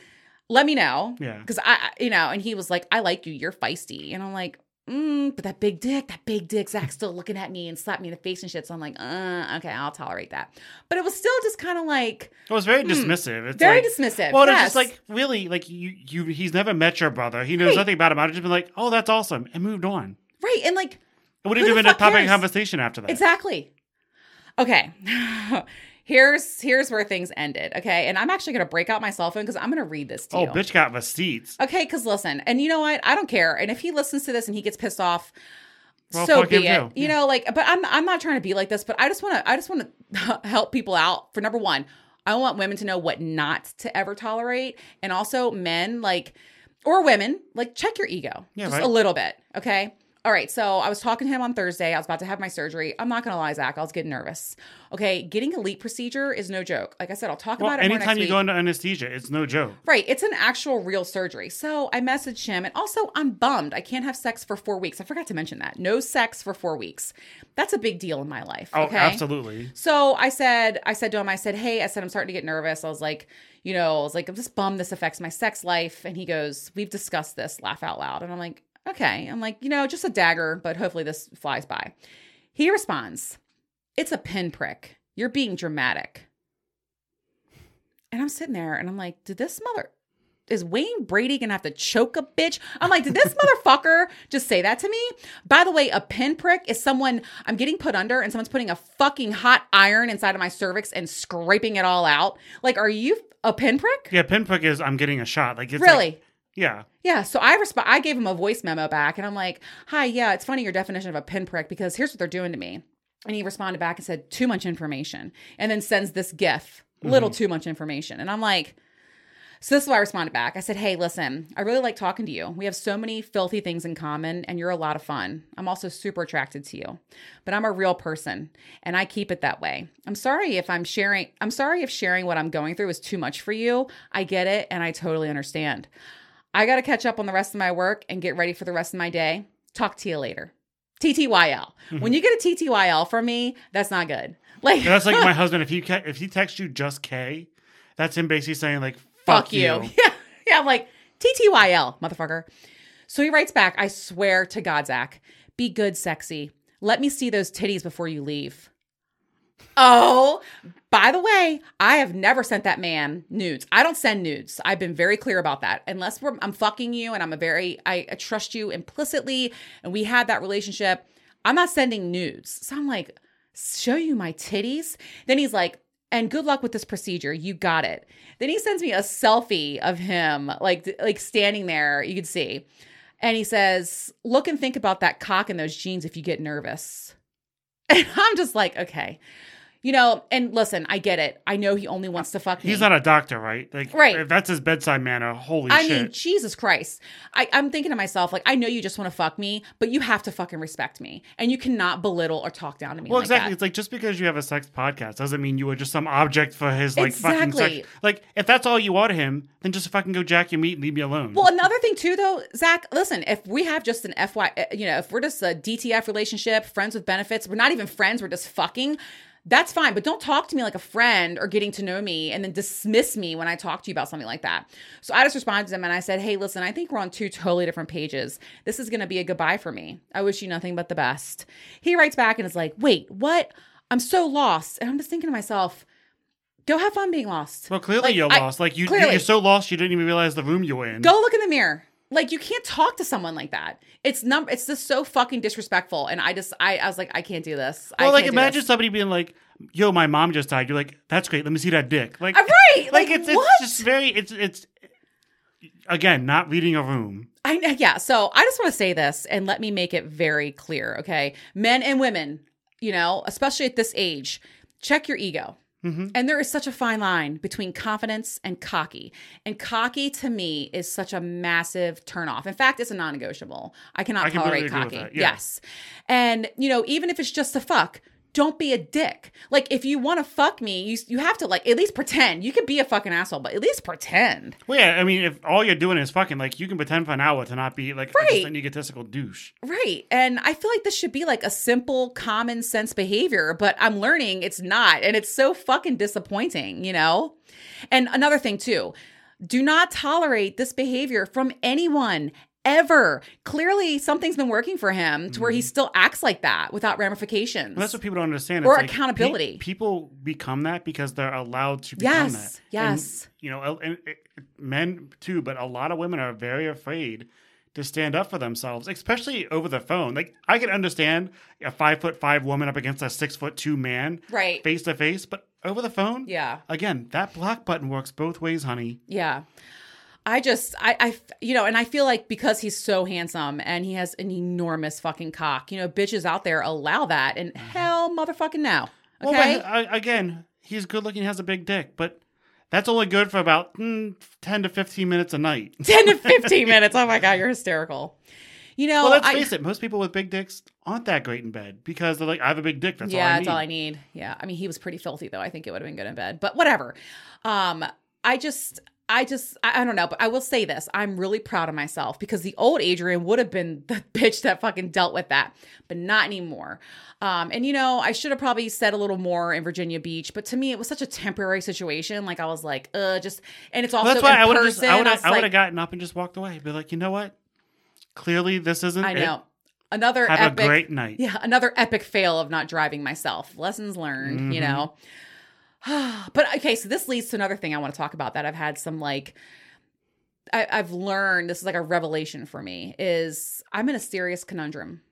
let me know. Yeah. Because I, you know, and he was like, I like you. You're feisty, and I'm like. Mm, but that big dick, that big dick, Zach's still looking at me and slapped me in the face and shit. So I'm like, uh, okay, I'll tolerate that. But it was still just kind of like It was very dismissive. It's very like, dismissive. Well, yes. it's just like really like you you he's never met your brother. He knows Right. nothing about him. I'd just been like, oh, that's awesome, and moved on. right, and like It would have been a topic of conversation after that. Exactly. Okay. here's here's where things ended. Okay. And I'm actually gonna break out my cell phone because I'm gonna read this to Oh, you. bitch got receipts. Okay, because listen, and you know what? I don't care. And if he listens to this and he gets pissed off, Well, so be it. too. You know, like, but I'm I'm not trying to be like this, but I just want to I just want to help people out. For number one, I want women to know what not to ever tolerate, and also men like or women like check your ego Yeah, just right. a little bit. Okay. All right, so I was talking to him on Thursday. I was about to have my surgery. I'm not gonna lie, Zach. I was getting nervous. Okay, getting a LEEP procedure is no joke. Like I said, I'll talk Well, about it anytime you week. go into anesthesia, it's no joke. Right. It's an actual real surgery. So I messaged him and also I'm bummed. I can't have sex for four weeks. I forgot to mention that. No sex for four weeks. That's a big deal in my life. Oh, okay. absolutely. So I said, I said to him, I said, Hey, I said, I'm starting to get nervous. I was like, you know, I was like, I'm just bummed this affects my sex life. And he goes, We've discussed this, laugh out loud. And I'm like, Okay. I'm like, you know, just a dagger, but hopefully this flies by. He responds, It's a pinprick. You're being dramatic. And I'm sitting there and I'm like, Did this mother is Wayne Brady gonna have to choke a bitch? I'm like, did this motherfucker just say that to me? By the way, a pinprick is someone I'm getting put under and someone's putting a fucking hot iron inside of my cervix and scraping it all out. Like, are you a pinprick? Yeah, pinprick is I'm getting a shot. Like it's Really? like- yeah. Yeah, so I resp- I gave him a voice memo back and I'm like, "Hi, yeah, it's funny your definition of a pinprick because here's what they're doing to me." And he responded back and said, "Too much information." And then sends this gif, little mm-hmm. too much information. And I'm like, so this is why I responded back. I said, "Hey, listen, I really like talking to you. We have so many filthy things in common and you're a lot of fun. I'm also super attracted to you. But I'm a real person and I keep it that way. I'm sorry if I'm sharing I'm sorry if sharing what I'm going through is too much for you. I get it and I totally understand. I got to catch up on the rest of my work and get ready for the rest of my day. Talk to you later. TTYL. Mm-hmm. When you get a TTYL from me, that's not good. Like That's like my husband. If he ca- if he texts you just K, that's him basically saying like fuck, fuck, you. Yeah. Yeah. I'm like, TTYL, motherfucker. So he writes back, I swear to God, Zach, be good, sexy. Let me see those titties before you leave. Oh, by the way, I have never sent that man nudes. I don't send nudes. I've been very clear about that. Unless we're, I'm fucking you and I'm a very, I, I trust you implicitly and we had that relationship, I'm not sending nudes. So I'm like, show you my titties? Then he's like, and good luck with this procedure. You got it. Then he sends me a selfie of him, like like standing there. You can see, and he says, "Look and think about that cock in those jeans if you get nervous." And I'm just like, okay, you know. And listen, I get it. I know he only wants to fuck me. He's not a doctor, right? Like, Right. If that's his bedside manner, holy I shit. mean, Jesus Christ. I, I'm thinking to myself, like, I know you just want to fuck me, but you have to fucking respect me. And you cannot belittle or talk down to me. well, like exactly. that. It's like just because you have a sex podcast doesn't mean you are just some object for his like fucking Exactly. sex. Like, if that's all you are to him, then just fucking go jack your meat and leave me alone. Well, another thing too, though, Zach. Listen, if we have just an FY, uh, you know, if we're just a DTF relationship, friends with benefits, we're not even friends. We're just fucking. That's fine, but don't talk to me like a friend or getting to know me and then dismiss me when I talk to you about something like that. So I just responded to him and I said, Hey, listen, I think we're on two totally different pages. This is going to be a goodbye for me. I wish you nothing but the best. He writes back and is like, Wait, what? I'm so lost. And I'm just thinking to myself, Go have fun being lost. Well, clearly Like, you're I- lost. Like you, clearly. you're so lost you didn't even realize the room you were in. Go look in the mirror. Like you can't talk to someone like that. It's num it's just so fucking disrespectful. And I just I, I was like, I can't do this. I Well, like can't do imagine somebody being like, "Yo, my mom just died." You're like, "That's great. Let me see that dick." Like, Uh, right. like, Like, it's it's just very it's it's again not reading a room. I know, yeah. So I just want to say this and let me make it very clear, okay? Men and women, you know, especially at this age, check your ego. Hmm And there is such a fine line between confidence and cocky. And cocky to me is such a massive turnoff. In fact, it's a non negotiable. I cannot I tolerate cocky. yeah. Yes. And, you know, even if it's just a fuck, don't be a dick. Like, if you want to fuck me, you, you have to, like, at least pretend. You can be a fucking asshole, but at least pretend. Well, yeah, I mean, if all you're doing is fucking, like, you can pretend for an hour to not be like Right. just an egotistical douche. Right. And I feel like this should be like a simple common sense behavior, but I'm learning it's not. And it's so fucking disappointing, you know? And another thing, too, do not tolerate this behavior from anyone. Ever. Clearly, something's been working for him to where he mm-hmm. still acts like that without ramifications. And that's what people don't understand. Or It's like, accountability. pe- people become that because they're allowed to become Yes, that. yes. And, you know, and, and men too, but a lot of women are very afraid to stand up for themselves, especially over the phone. Like I can understand a five foot five woman up against a six foot two man, Right. face to face, but over the phone, Yeah. Again, that block button works both ways, honey. Yeah. I just, I, I, you know, and I feel like because he's so handsome and he has an enormous fucking cock, you know, bitches out there allow that, and hell, motherfucking no. Well, Okay. but, uh, again, he's good looking, has a big dick, but that's only good for about mm, ten to fifteen minutes a night. 10 to 15 minutes. Oh my God, you're hysterical. You know, Well, let's I, face it. Most people with big dicks aren't that great in bed because they're like, I have a big dick. That's yeah, all I that's need. all I need. Yeah. I mean, he was pretty filthy though. I think it would have been good in bed, but whatever. Um, I just, I just, I, I don't know, but I will say this. I'm really proud of myself because the old Adrian would have been the bitch that fucking dealt with that, but not anymore. Um, and you know, I should have probably said a little more in Virginia Beach, but to me, it was such a temporary situation. Like I was like, uh, just, and it's also Well, that's why I would have I would have, was I would like, gotten up and just walked away. Be like, you know what? Clearly, this isn't. I it. know. Another Have epic, a great night. Yeah, another epic fail of not driving myself. Lessons learned, you Mhm. know. but okay, so this leads to another thing I want to talk about that I've had some like I, I've learned this is like a revelation for me is I'm in a serious conundrum.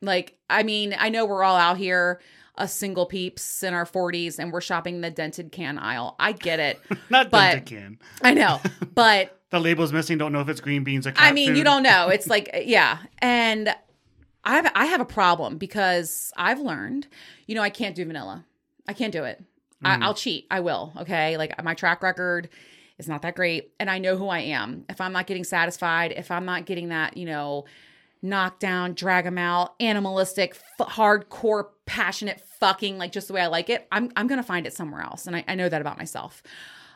Like, I mean, I know we're all out here, a single peeps in our 40s, and we're shopping the dented can aisle. I get it. Not But- that can. I know. But The label's missing. Don't know if it's green beans or I mean, you don't know. It's like, yeah. And I've I have a problem because I've learned, you know, I can't do vanilla. I can't do it. Mm. I, I'll cheat. I will. Okay. Like my track record is not that great. And I know who I am. If I'm not getting satisfied, if I'm not getting that, you know, knock down, drag them out, animalistic, f- hardcore, passionate fucking, like just the way I like it, I'm, I'm going to find it somewhere else. And I, I know that about myself.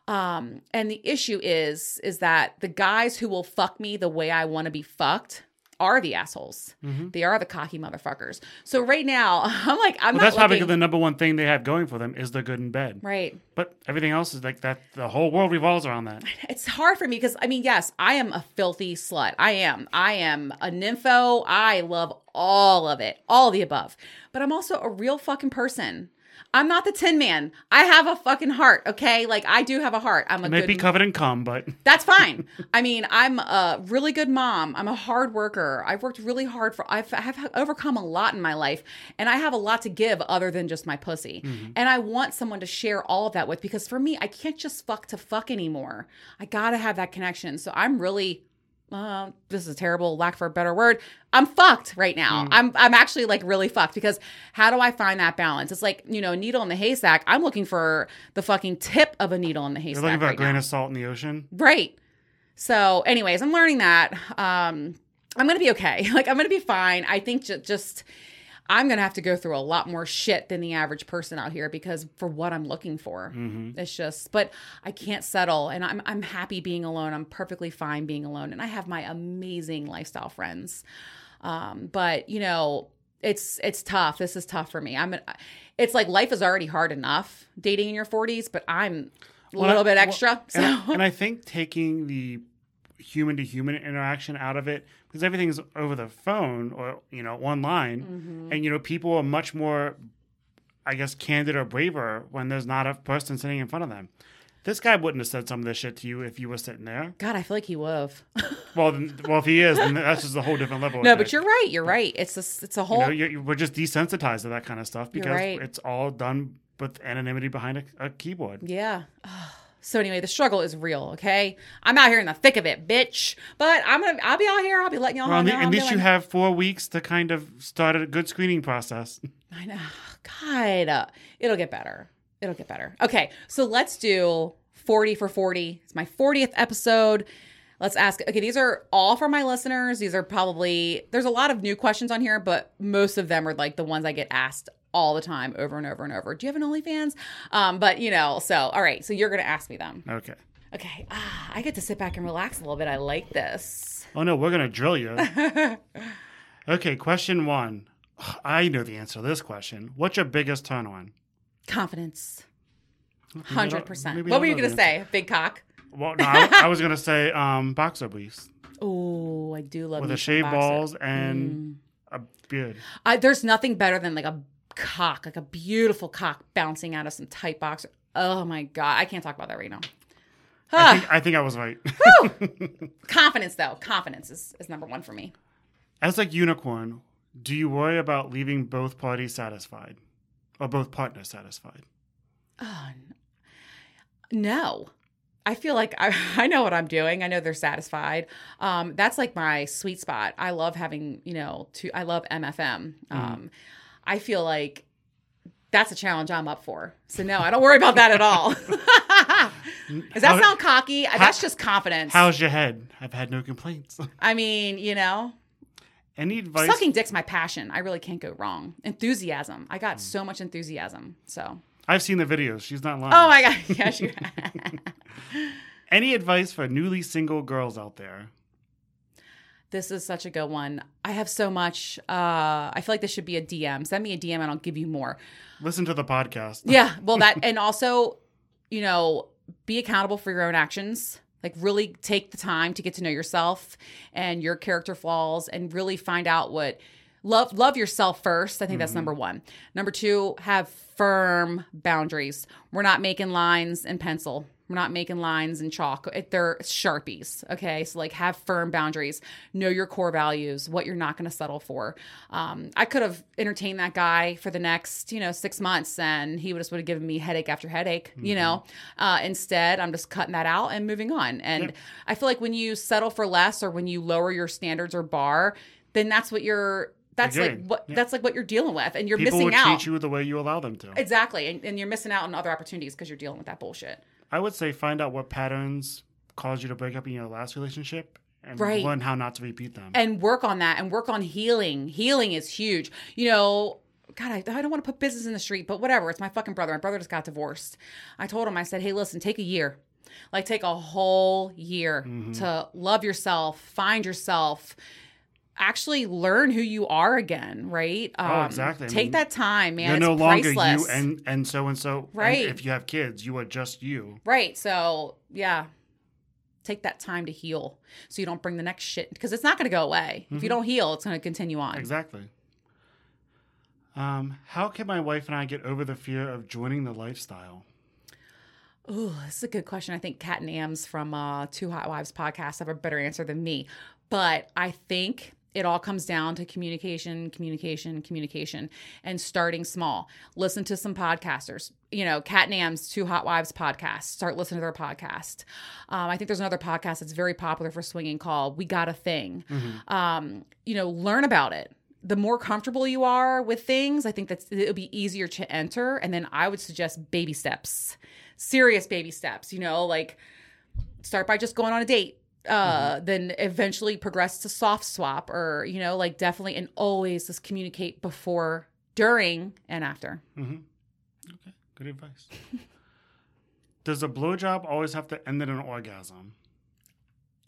Um, and the issue is, is that the guys who will fuck me the way I want to be fucked are the assholes. Mhm. They are the cocky motherfuckers. So right now, I'm like, I'm Well, that's probably the number one thing they have going for them is they're good in bed. right. But everything else is like that. The whole world revolves around that. it's hard for me because I mean, yes, I am a filthy slut. I am. I am a nympho. I love all of it, all the above. But I'm also a real fucking person. I'm not the Tin Man. I have a fucking heart. Okay, like I do have a heart. I'm a It might good. be covered in cum, but That's fine. I mean, I'm a really good mom. I'm a hard worker. I've worked really hard for. I've have overcome a lot in my life, and I have a lot to give other than just my pussy. Mm-hmm. And I want someone to share all of that with because for me, I can't just fuck to fuck anymore. I gotta have that connection. So I'm really. Uh, this is a terrible lack for a better word. I'm fucked right now. Mm. I'm I'm actually like really fucked because how do I find that balance? It's like you know, needle in the haystack. I'm looking for the fucking tip of a needle in the haystack you're looking for right a grain now. of salt in the ocean. Right. So, anyways, I'm learning that. Um, I'm gonna be okay. Like, I'm gonna be fine. I think ju- just I'm gonna have to go through a lot more shit than the average person out here because for what I'm looking for, hmm it's just. But I can't settle, and I'm I'm happy being alone. I'm perfectly fine being alone, and I have my amazing lifestyle friends. Um, but you know, it's it's tough. This is tough for me. I'm. It's like life is already hard enough dating in your 40s, but I'm a Well, little I- bit well, extra. so. And, I, and I think taking the human to human interaction out of it because everything's over the phone or you know online Mhm. and you know people are much more i guess candid or braver when there's not a person sitting in front of them this guy wouldn't have said some of this shit to you if you were sitting there God, I feel like he would have. well then, well if he is then that's just a whole different level no, but dick. you're right. You're right. It's a, it's a you whole. know you're, you- we're just desensitized to that kind of stuff because right. it's all done with anonymity behind a, a keyboard yeah. So anyway, the struggle is real. Okay, I'm out here in the thick of it, bitch. But I'm gonna. I'll be out here. I'll be letting y'all well, know. at least you have four weeks to kind of start a good screening process I know. God, uh, it'll get better. it'll get better. Okay, so let's do 40 for 40. It's my 40th episode. Let's ask. Okay, these are all for my listeners. These are probably, there's a lot of new questions on here, but most of them are like the ones I get asked all the time over and over and over. Do you have an OnlyFans? Um, but you know, so, all right, so you're to ask me them. Okay. Okay, ah, I get to sit back and relax a little bit. I like this. Oh no, we're gonna drill you. okay, question one. I know the answer to this question. What's your biggest turn on? Confidence. Hundred percent. What were you gonna answer. say? Big cock. Well, no, I, I was gonna say um, boxer briefs Oh, I do love with the shaved balls and Mm. a beard. I, there's nothing better than like a cock, like a beautiful cock bouncing out of some tight boxer. Oh my god, I can't talk about that right now. I Ah, think, I think I was right. confidence though, confidence is, is number one for me. As a unicorn, do you worry about leaving both parties satisfied, or both partners satisfied? Oh, no. I feel like I, I know what I'm doing. I know they're satisfied. Um, that's like my sweet spot. I love having, you know, to I love MFM. Um, I feel like that's a challenge I'm up for. So no, I don't worry about that at all. Does that How- sound cocky? That's just confidence. How's your head? I've had no complaints. I mean, you know, Any advice? sucking dick's my passion. I really can't go wrong. Enthusiasm. I got so much enthusiasm. So, I've seen the videos. She's not lying. oh my god, yes, you. Any advice for newly single girls out there? This is such a good one. I have so much. Uh, I feel like this should be a DM. Send me a DM and I'll give you more. Listen to the podcast. Yeah. Well, that, and also, you know, be accountable for your own actions. Like, really take the time to get to know yourself and your character flaws and really find out what love love yourself first i think that's number one number two have firm boundaries we're not making lines in pencil we're not making lines in chalk. It- they're sharpies okay? So like have firm boundaries. Know your core values what you're not going to settle for. Um, i could have entertained that guy for the next you know six months and he would just would have given me headache after headache you know? Uh, instead i'm just cutting that out and moving on. And Yep. i feel like when you settle for less or when you lower your standards or bar then that's what you're that's like what Yeah. that's like what you're dealing with and you're People missing out. treat you the way you allow them to. exactly and, and you're missing out on other opportunities because you're dealing with that bullshit I would say find out what patterns caused you to break up in your last relationship and Right. learn how not to repeat them. and work on that and work on healing healing is huge you know God, I, I don't want to put business in the street, but whatever. It's my fucking brother. My brother just got divorced. I told him, I said, hey, listen, take a year. Like, take a whole year Mm-hmm. to love yourself, find yourself, actually learn who you are again, right? Um, Oh, exactly. I Take mean, that time, man. You're it's no longer you and and so and so. And Right. if you have kids, you are just you. Right. So, yeah. Take that time to heal so you don't bring the next shit because it's not going to go away. If you don't heal, it's going to continue on. Exactly. Um, how can my wife and I get over the fear of joining the lifestyle? Oh, this is a good question. I think Kat and Ams from uh, Two Hot Wives podcast have a better answer than me. But I think it all comes down to communication, communication, communication, and starting small. Listen to some podcasters. You know, Kat and Ams, Two Hot Wives podcast. Start listening to their podcast. Um, I think there's another podcast that's very popular for swinging called We Got a Thing. Um, you know, learn about it the more comfortable you are with things, I think that's it'll be easier to enter. And then I would suggest baby steps, serious baby steps. You know, like start by just going on a date. Uh, then eventually progress to soft swap, or you know, like definitely and always just communicate before, during, and after. Mm-hmm. Okay, good advice. Does a blowjob always have to end in an orgasm?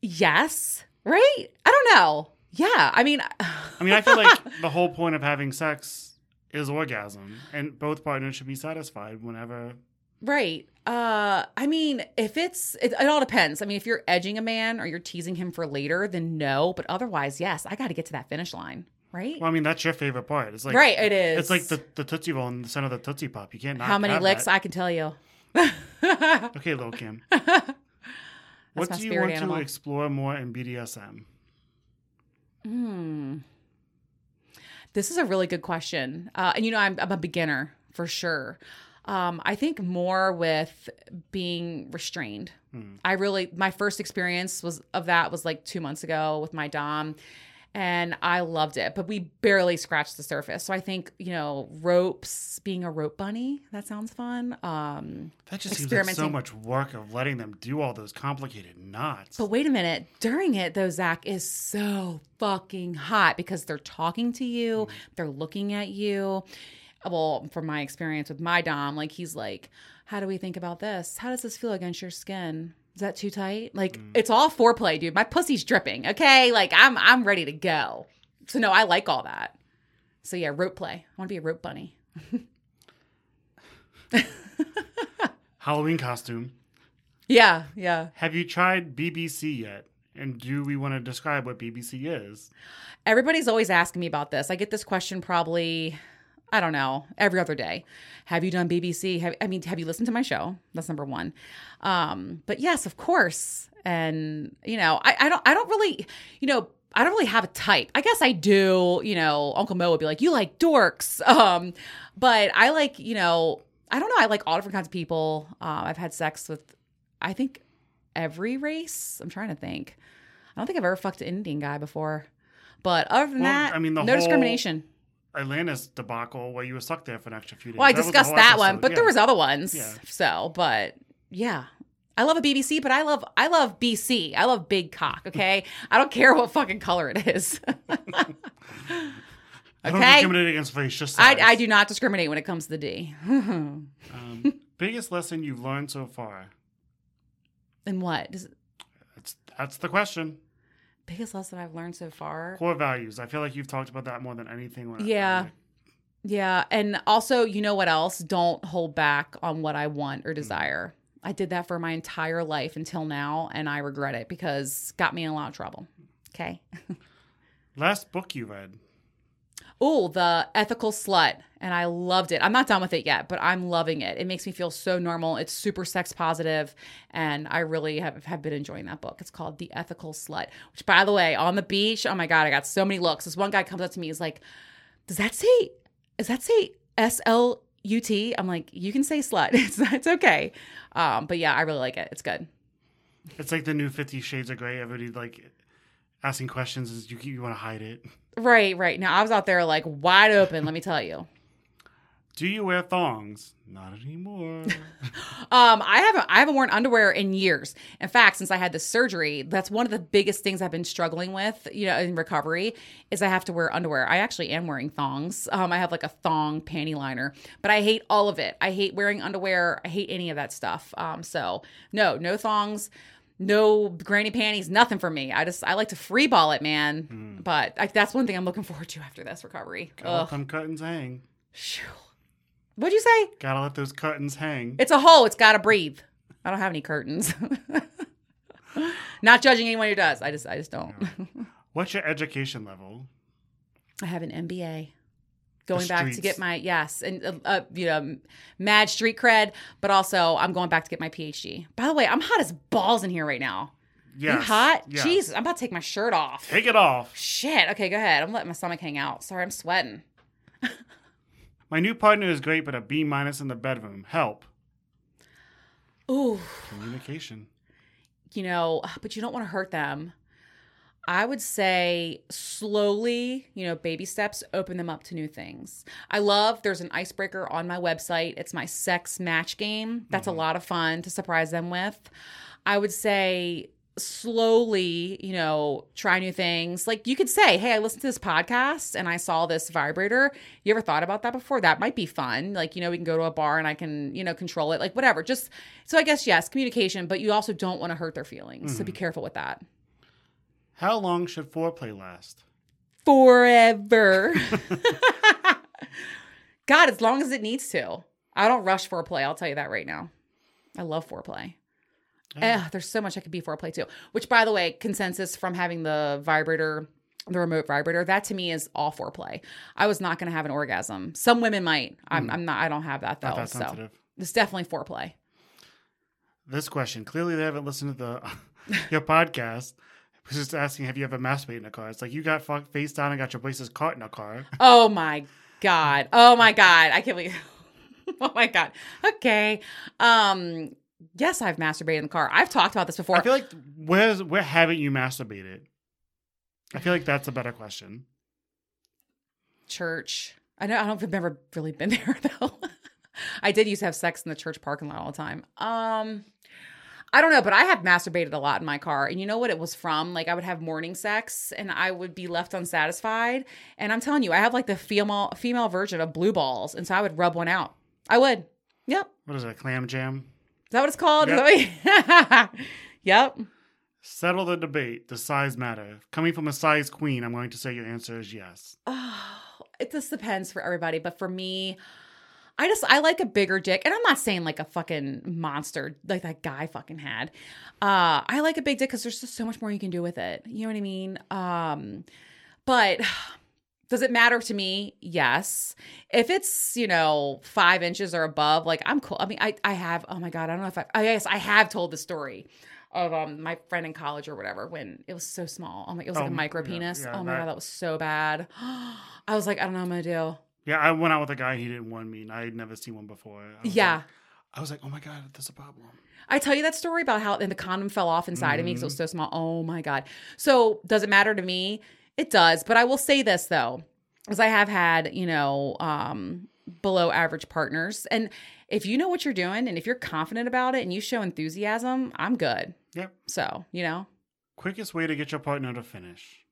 Yes, right? I don't know. Yeah, I mean, I mean, I feel like the whole point of having sex is orgasm, and both partners should be satisfied whenever. Right. Uh, I mean, if it's, it, it all depends. I mean, if you're edging a man or you're teasing him for later, then no. But otherwise, yes, I got to get to that finish line. Right. Well, I mean, that's your favorite part. It's like right. It is. It's like the, the Tootsie Roll in the center of the Tootsie Pop. You can't how many licks that. I can tell you. Okay, little Kim. what do you want animal. to explore more in BDSM? Hmm. This is a really good question. Uh, and you know, I'm, I'm a beginner for sure. Um, I think more with being restrained. I really, my first experience was of that was like two months ago with my dom, and I loved it, but we barely scratched the surface. So I think, you know, ropes, being a rope bunny, that sounds fun. Um, That just seems like so much work of letting them do all those complicated knots. but wait a minute. During it, though, Zach is so fucking hot because they're talking to you, they're looking at you. Well, from my experience with my Dom, like he's like, How do we think about this? How does this feel against your skin? Is that too tight? Like mm. it's all foreplay, dude. My pussy's dripping. Okay. Like I'm I'm ready to go. So no, I like all that. So yeah, rope play. I want to be a rope bunny. Halloween costume. Yeah, yeah. Have you tried BBC yet? And do we want to describe what BBC is? Everybody's always asking me about this. I get this question probably, I don't know, every other day. Have you done BBC? Have, I mean, have you listened to my show? That's number one. Um, but yes, of course. And you know, I, I don't, I don't really, you know, I don't really have a type. I guess I do. You know, Uncle Mo would be like, "You like dorks," um, but I like, you know, I don't know. I like all different kinds of people. Uh, I've had sex with, I think, every race. I'm trying to think. I don't think I've ever fucked an Indian guy before. But other than Well, that, I mean, the no whole- discrimination. Atlantis debacle where you were stuck there for an extra few days. Well, I That discussed that one, episode, but there was other ones. Yeah. So, but yeah. I love a BBC, but I love I love BC. I love big cock, okay? I don't care what fucking color it is. I don't okay? discriminate against race, just I. I do not discriminate when it comes to the D. Um, biggest lesson you've learned so far? and what? Does, That's that's the question. Biggest lesson I've learned so far? Core values. I feel like you've talked about that more than anything. When Yeah. Yeah, and also, you know what else? Don't hold back on what I want or desire. I did that for my entire life until now, and I regret it because it got me in a lot of trouble. Okay. Last book you read. Oh, the ethical slut. And I loved it. I'm not done with it yet, but I'm loving it. It makes me feel so normal. It's super sex positive, And I really have, have been enjoying that book. It's called The Ethical Slut, which, by the way, on the beach, oh my God, I got so many looks. This one guy comes up to me, he's like, Does that say, does that say S L U T? I'm like, You can say slut. It's, it's okay. Um, but yeah, I really like it. It's good. It's like the new Fifty Shades of Grey. Everybody like asking questions. Is you you want to hide it? Right, right. Now, I was out there like wide open, let me tell you. Do you wear thongs? Not anymore. Um, I haven't I haven't worn underwear in years. In fact, since I had the surgery, that's one of the biggest things I've been struggling with, you know, in recovery, is I have to wear underwear. I actually am wearing thongs. Um, I have like a thong panty liner, but I hate all of it. I hate wearing underwear. I hate any of that stuff. Um, so no, no thongs. No granny panties, nothing for me. I just I like to free ball it, man. Hmm. But like that's one thing I'm looking forward to after this recovery. Gotta let Ugh. them curtains hang. Phew. What'd you say? Gotta let those curtains hang. It's a hole. It's got to breathe. I don't have any curtains. Not judging anyone who does. I just, I just don't. What's your education level? I have an MBA. Going back to get my yes, and uh, uh, you know, mad street cred, but also I'm going back to get my PhD. By the way, I'm hot as balls in here right now. yeah hot? yes. Jesus, I'm about to take my shirt off. Take it off. Shit. Okay, go ahead. I'm letting my stomach hang out. Sorry, I'm sweating. My new partner is great, but a B minus in the bedroom. Help. Ooh. Communication. you know, but you don't want to hurt them. I would say slowly, you know, baby steps, open them up to new things. I love there's an icebreaker on my website. It's my sex match game. That's a mm-hmm. lot of fun to surprise them with. I would say slowly, you know, try new things. Like you could say, Hey, I listened to this podcast and I saw this vibrator. You ever thought about that before? That might be fun. Like, you know, we can go to a bar and I can, you know, control it, like whatever. Just so I guess, yes, communication, but you also don't want to hurt their feelings. So be mm-hmm. careful with that. How long should foreplay last? Forever. God, as long as it needs to. I don't rush foreplay. I'll tell you that right now. I love foreplay. Eh, there's so much I could be foreplay too. Which, by the way, consensus from having the vibrator, the remote vibrator, that to me is all foreplay. I was not going to have an orgasm. Some women might. I'm, I'm not. I don't have that though. That so sensitive. it's definitely foreplay. This question. Clearly, they haven't listened to the your podcast. It's just asking, have you ever masturbated in a car? It's like you got fucked face down and got your braces caught in a car. Oh my god. Oh my god. I can't believe. oh my god. Okay. Um. Yes, I've masturbated in the car. I've talked about this before. I feel like where's where haven't you masturbated? I feel like that's a better question. Church. I know I don't I've never really been there though. I did used to have sex in the church parking lot all the time. Um I don't know, but I have masturbated a lot in my car. And you know what it was from? Like I would have morning sex and I would be left unsatisfied. And I'm telling you, I have like the female female version of blue balls. And so I would rub one out. I would. Yep. What is it, clam jam? Is that what it's called? yep. Settle the debate. Does size matter? Coming from a size queen, I'm going to say your answer is yes. Oh, it just depends for everybody. But for me, I just I like a bigger dick, and I'm not saying like a fucking monster like that guy fucking had. Uh, I like a big dick because there's just so much more you can do with it. You know what I mean? Um, but does it matter to me? Yes. If it's you know five inches or above, like I'm cool. I mean, I I have. Oh my god, I don't know if I. Guess I have told the story of um my friend in college or whatever when it was so small. Oh my, it was like a Oh, micro yeah, penis. yeah, oh my that- god, that was so bad. I was like, I don't know what I'm gonna do. Yeah, I went out with a guy. He didn't want me, and I had never seen one before. I Yeah. like- I was like, oh my god, there's a problem. I tell you that story about how and the condom fell off inside of me because it was Mm-hmm. so small. Oh my god! So does it matter to me? It does, but I will say this though, because I have had you know um, below average partners, and if you know what you're doing and if you're confident about it and you show enthusiasm, I'm good. Yep. So you know, Quickest way to get your partner to finish.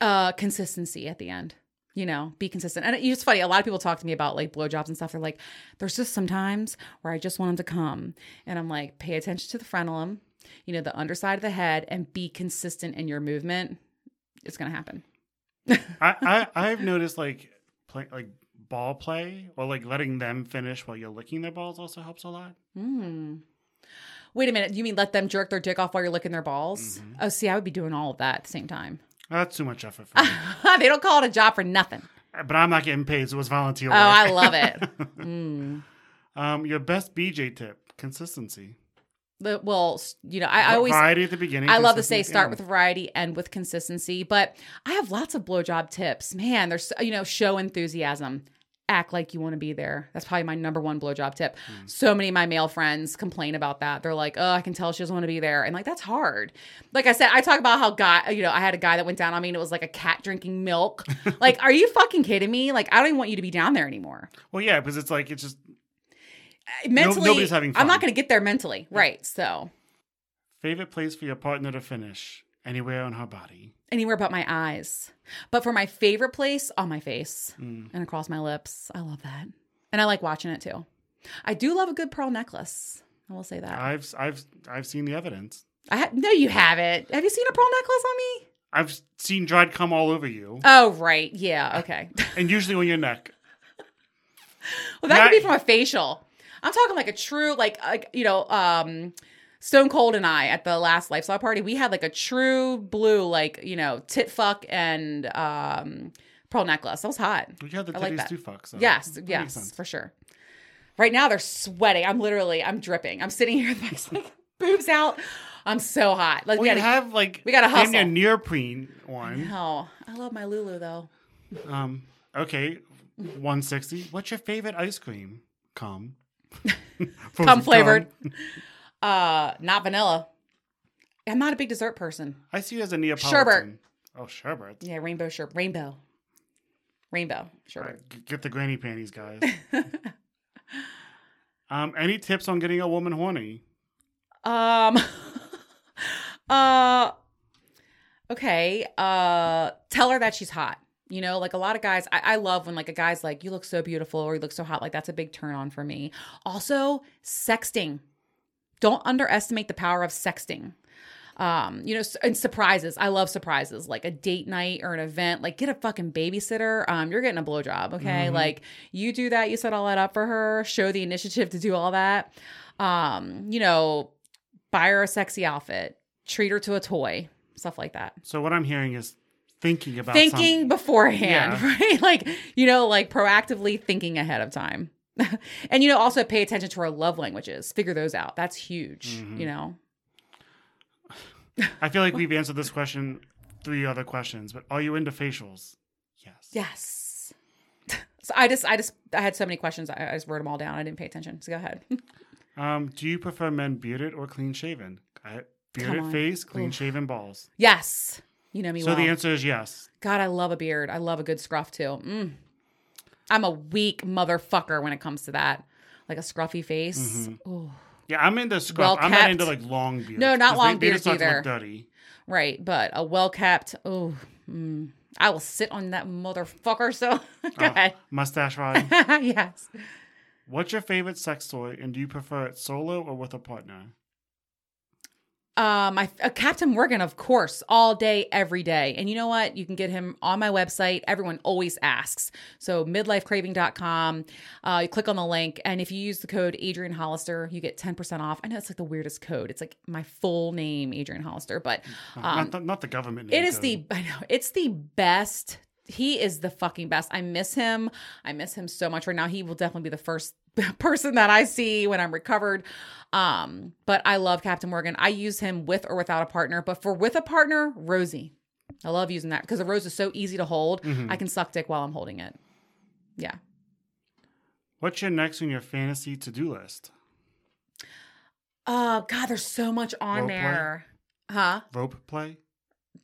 uh, consistency at the end. You know, be consistent. And it's funny. A lot of people talk to me about like blowjobs and stuff. They're like, there's just some times where I just want them to come. And I'm like, pay attention to the frenulum, you know, the underside of the head, and be consistent in your movement. It's going to happen. I, I I've noticed like play like ball play or like letting them finish while you're licking their balls also helps a lot. Hmm. Wait a minute. You mean let them jerk their dick off while you're licking their balls? Mm-hmm. Oh, see, I would be doing all of that at the same time. That's too much effort for me. they don't call it a job for nothing. but I'm not getting paid, so it was volunteer. Oh, work. I love it. Mm. um, your best BJ tip: consistency. The, well, you know, I, I always variety at the beginning. I love to say start with variety, end with consistency. But I have lots of blowjob tips. Man, there's you know, show enthusiasm. Act like you want to be there. That's probably my number one blowjob tip. Hmm. So many of my male friends complain about that. They're like, "Oh, I can tell she doesn't want to be there," and like that's hard. Like I said, I talk about how guy, you know, I had a guy that went down on me, and it was like a cat drinking milk. like, are you fucking kidding me? Like, I don't even want you to be down there anymore. Well, yeah, because it's like it's just uh, Mentally, nobody's having I'm not going to get there mentally, right? So favorite place for your partner to finish anywhere on her body. anywhere but my eyes. But for my favorite place, on my face Mm. and across my lips. I love that. And I like watching it too. I do love a good pearl necklace. I will say that. I've I've I've seen the evidence. I ha- no, you haven't. Have you seen a pearl necklace on me? I've seen dried cum all over you, Oh, right. Yeah. Okay. and usually on your neck. well, that could be from a facial. I'm talking like a true, like, like you know, um, Stone Cold and I at the last lifestyle party, we had like a true blue, like you know, tit fuck and um, pearl necklace. That was hot. We had the I like that. too fuck. So Yes, yes, for sure. Right now they're sweating. I'm literally, I'm dripping. I'm sitting here with my like, boobs out. I'm so hot. Like Well, we gotta, have like we damn near hustle. neoprene one. no, I love my Lulu though. Um, okay, one sixty. What's your favorite ice cream? Cum. Frozen Cum flavored. Uh, not vanilla. I'm not a big dessert person. I see you as a Neapolitan. Sherbet. Oh, sherbet. Yeah, rainbow sherbet, rainbow, rainbow sherbet. right, get the granny panties, guys. um, any tips on getting a woman horny? Um. uh. Okay. Uh. Tell her that she's hot. You know, like a lot of guys, I, I love when like a guy's like, "You look so beautiful" or "You look so hot." Like that's a big turn on for me. Also, sexting. Don't underestimate the power of sexting. Um, you know, and surprises. I love surprises, like a date night or an event. Like, get a fucking babysitter. Um, you're getting a blowjob, okay? Like, you do that. You set all that up for her. Show the initiative to do all that. Um, you know, buy her a sexy outfit, treat her to a toy, stuff like that. So what I'm hearing is thinking about Thinking something. beforehand, Yeah. right? Like, you know, like proactively thinking ahead of time. and, you know, also pay attention to our love languages, figure those out. That's huge, Mm-hmm. you know? I feel like we've answered this question three other questions, but are you into facials? Yes. Yes. So I just, I just, I had so many questions. I, I just wrote them all down. I didn't pay attention. So go ahead. Um, do you prefer men bearded or clean shaven? Bearded face, clean Oof. shaven balls. yes. You know me So well. the answer is yes. God, I love a beard. I love a good scruff too. Mm. I'm a weak motherfucker when it comes to that. Like a scruffy face. Mm-hmm. Yeah, I'm into scruff. Well I'm not into like long beards. No, not long they, they just beards either. dirty. Right, but a well kept. Oh, mm, I will sit on that motherfucker. So go ahead. Mustache ride. yes. What's your favorite sex toy, and do you prefer it solo or with a partner? Um, I, uh, Captain Morgan, of course, all day, every day. And you know what? You can get him on my website. Everyone always asks. So midlifecraving.com. Uh, you click on the link, and if you use the code Adrian Hollister, you get 10% off. I know it's like the weirdest code. It's like my full name, Adrian Hollister, but um, not, the, not the government. it is code. the I know it's the best. He is the fucking best. I miss him. I miss him so much right now. He will definitely be the first person that I see when I'm recovered. Um, but I love Captain Morgan. I use him with or without a partner, but for with a partner, Rosie. I love using that because the rose is so easy to hold. Mhm. I can suck dick while I'm holding it. Yeah. What's your next on your fantasy to do list? Oh God, there's so much on Rope play? there. Huh? Rope play?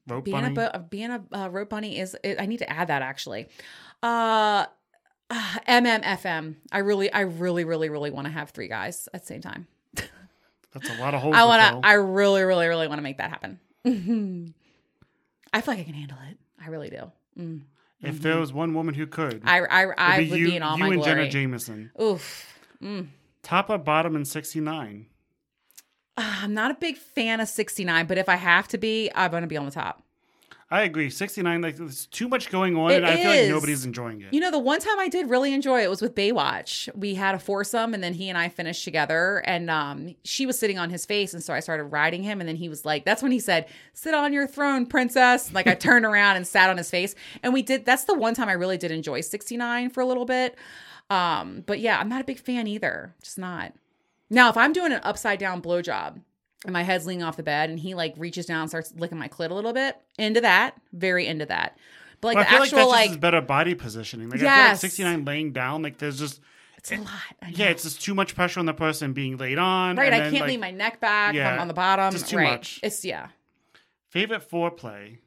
Rope being bunny? a bo- being a uh, rope bunny is it, I need to add that actually. Uh, uh MMFM. I really I really really really want to have three guys at the same time. That's a lot of holes I want to I really really really want to make that happen. I feel like I can handle it. I really do. Mm. If there was one woman who could, I I I it'd would you, be in all you my and glory. Jenna Jameson. Oof. Mm. Top or bottom in 69? Uh, I'm not a big fan of 69, but if I have to be, I'm going to be on the top. I agree. 69, like, there's too much going on, It and I feel like nobody's enjoying it. You know, the one time I did really enjoy it was with Baywatch. We had a foursome, and then he and I finished together. And um, she was sitting on his face, and so I started riding him. And then he was like, "That's when he said, "Sit on your throne, princess." Like I turned around and sat on his face, and we did. That's the one time I really did enjoy sixty nine for a little bit. Um, but yeah, I'm not a big fan either. Just not. Now, if I'm doing an upside down blowjob and my head's leaning off the bed, and he like reaches down and starts licking my clit a little bit, into that, very into that. But like I the feel actual like that's like better body positioning. Like, I feel like 69 laying down, like, there's just, It's a lot. I yeah, it's just too much pressure on the person being laid on. right. I then, can't like, lean my neck back. yeah, on the bottom. just too right. much. It's yeah. Favorite foreplay?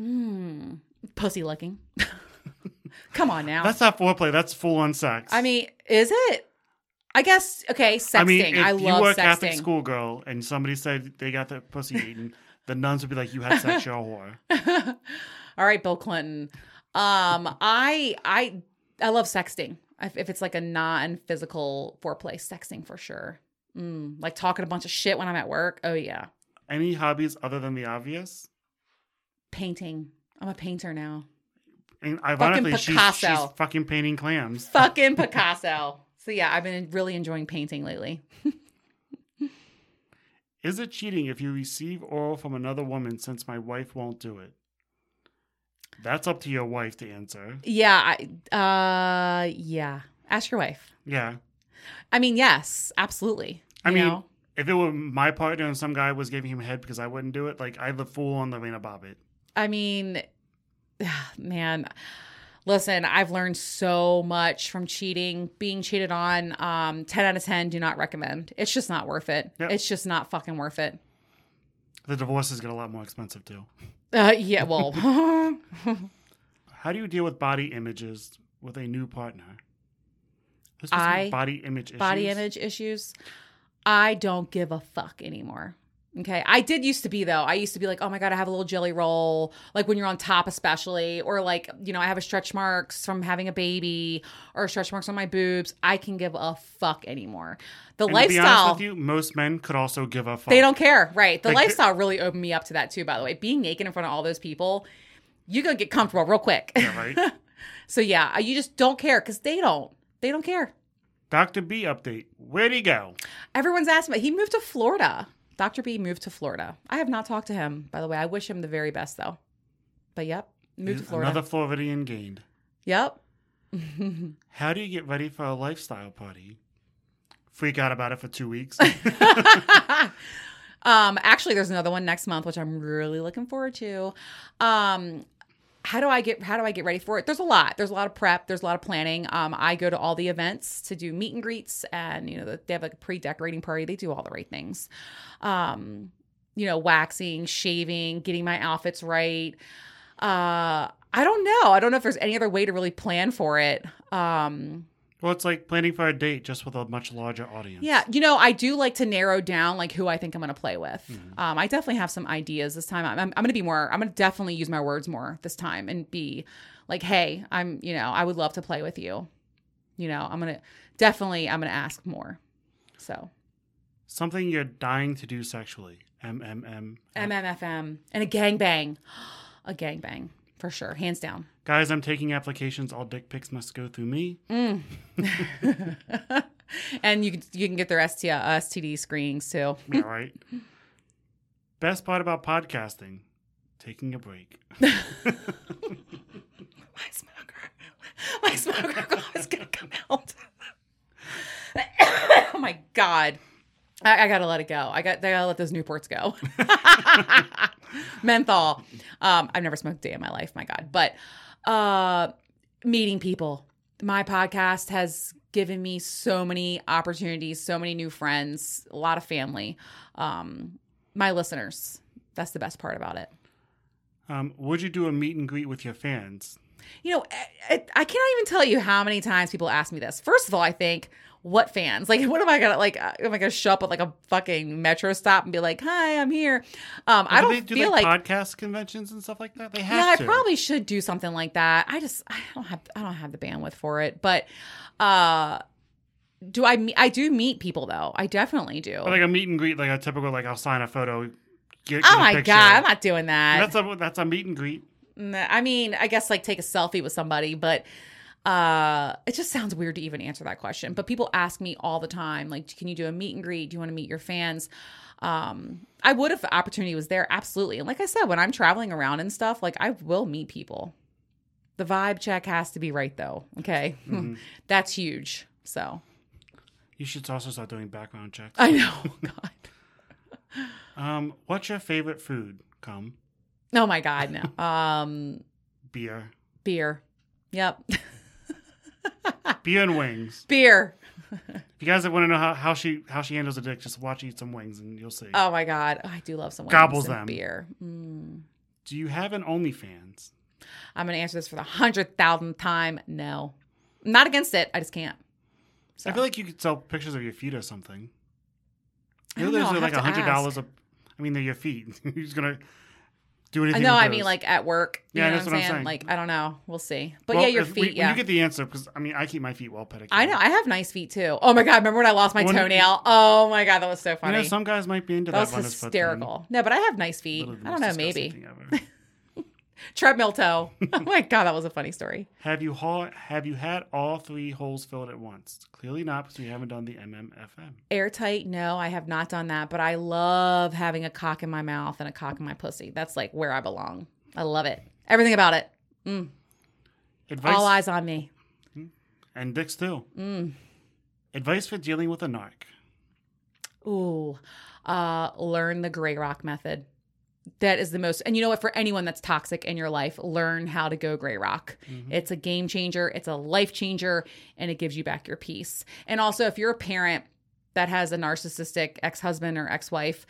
Mm, pussy licking. Come on now. That's not foreplay. That's full on sex. I mean, is it? I guess okay. Sexting. I mean, if I you were a Catholic sexting. schoolgirl and somebody said they got their pussy eaten, the nuns would be like, "You had sex, you're a whore." All right, Bill Clinton. Um, I I I love sexting. If, if it's like a non-physical foreplay, sexting for sure. Mm, like talking a bunch of shit when I'm at work. Oh yeah, Any hobbies other than the obvious? painting. I'm a painter now. And ironically, she's, she's fucking painting clams. Fucking Picasso. So yeah, I've been really enjoying painting lately. Is it cheating if you receive oral from another woman since my wife won't do it? That's up to your wife to answer. Yeah, I, uh, yeah. Ask your wife. Yeah. I mean, yes, absolutely. I You mean, know? if it were my partner and some guy was giving him head because I wouldn't do it, like I'd the fool on the Lorena Bobbitt. I mean, man, listen, I've learned so much from cheating, being cheated on. Um, 10 out of 10, do not recommend. It's just not worth it. Yep. It's just not fucking worth it. The divorces get a lot more expensive too. Uh, yeah, well, How do you deal with body images with a new partner? This was some I- body image body image issues. I don't give a fuck anymore. Okay. I did used to be though. I used to be like, oh my God, I have a little jelly roll. Like when you're on top, especially, or like, you know, I have a stretch marks from having a baby or stretch marks on my boobs. I can give a fuck anymore. The And to be honest lifestyle, with you, most men could also give a fuck. they don't care. Right. The Like, lifestyle really opened me up to that too, by the way. Being naked in front of all those people, you're going to get comfortable real quick. Yeah, right. so yeah, you just don't care because they don't. They don't care. Dr. B update. Where'd he go? Everyone's asking about. He moved to Florida. Dr. B moved to Florida. I have not talked to him, by the way. I wish him the very best, though. But yep, moved to Florida. Another Floridian gained. Yep. How do you get ready for a lifestyle party? Freak out about it for two weeks. um, actually, there's another one next month, which I'm really looking forward to. Um, how do I get how do I get ready for it? There's a lot. There's a lot of prep. There's a lot of planning. Um, I go to all the events to do meet and greets, and you know they have like a pre-decorating party. They do all the right things. Um, you know, waxing, shaving, getting my outfits right. Uh, I don't know. I don't know if there's any other way to really plan for it. Um, Well, it's like planning for a date just with a much larger audience. yeah, you know, I do like to narrow down like who I think I'm going to play with. Um, I definitely have some ideas this time. I'm, I'm, I'm going to be more. I'm going to definitely use my words more this time and be like, "Hey, I'm. You know, I would love to play with you. You know, I'm going to definitely. I'm going to ask more. So Something you're dying to do sexually. MMM. MMFM and a gangbang, a gangbang for sure, hands down. Guys, I'm taking applications. All dick pics must go through me. and you can you can get their STI, STD screenings too. Yeah, right. Best part about podcasting taking a break. my smoker, my smoker glow is gonna come out. oh my god, I, I, gotta let it go. I got I gotta let those Newports go. Menthol. Um, I've never smoked a day in my life. My god, but uh, meeting people. My podcast has given me so many opportunities, so many new friends, a lot of family. Um, my listeners. That's the best part about it. Um, would you do a meet and greet with your fans? You know, I, I cannot even tell you how many times people ask me this. First of all, I think, what fans? Like, what am I gonna like? uh, Am I gonna show up at like a fucking metro stop and be like, "Hi, I'm here"? Um, I do don't they do feel like, like. podcast conventions and stuff like that. They have yeah, I probably should do something like that. I just I don't have I don't have the bandwidth for it. But uh do I me- I do meet people though. I definitely do. Like a meet and greet, like a typical like I'll sign a photo. Get, oh get a my picture. god, I'm not doing that. That's a that's a meet and greet. I mean, I guess like take a selfie with somebody, but uh it just sounds weird to even answer that question. But people ask me all the time, like, can you do a meet and greet? Do you want to meet your fans? Um, I would if the opportunity was there, absolutely. And like I said, when I'm traveling around and stuff, like I will meet people. The vibe check has to be right though. Okay. Mm-hmm. That's huge. So You should also start doing background checks. I know. God. Um, what's your favorite food? Come Oh my God, no. Um beer, beer. Yep. beer and wings. beer. If you guys want to know how, how she how she handles a dick, just watch eat some wings and you'll see. Oh my God. I do love some wings Gobbles and them. beer. Mm. Do you have an OnlyFans? I'm going to answer this for the hundred thousandth time. No, I'm not against it. I just can't. So I feel like you could sell pictures of your feet or something. I You know, those are like a hundred dollars. a I mean, they're your feet. Who's gonna do I anything? know. with I mean, like at work. You Yeah, know that's what I'm saying? Like I don't know. We'll see. But Well, yeah, your if feet. we- yeah. When you get the answer, because I mean, I keep my feet well pedicured. I know. I have nice feet too. Oh my god! Remember when I lost my When- toenail? Oh my god, that was so You funny. know, some guys might be into that that. was hysterical. No, but I have nice feet. Literally the I don't most know. disgusting Maybe thing ever. treadmill toe. oh my god, that was a funny story. have you ha- have you had all three holes filled at once? Clearly not, because we haven't done the MMFM. Airtight? No, I have not done that. But I love having a cock in my mouth and a cock in my pussy. That's like where I belong. I love it. Everything about it. Mm. Advice All eyes on me. and dicks too. Mm. Advice for dealing with a narc. Ooh, uh, learn the gray rock method. That is the most, and you know what? For anyone that's toxic in your life, learn how to go gray rock. It's a game changer, it's a life changer, and it gives you back your peace. And also, if you're a parent that has a narcissistic ex husband or ex wife,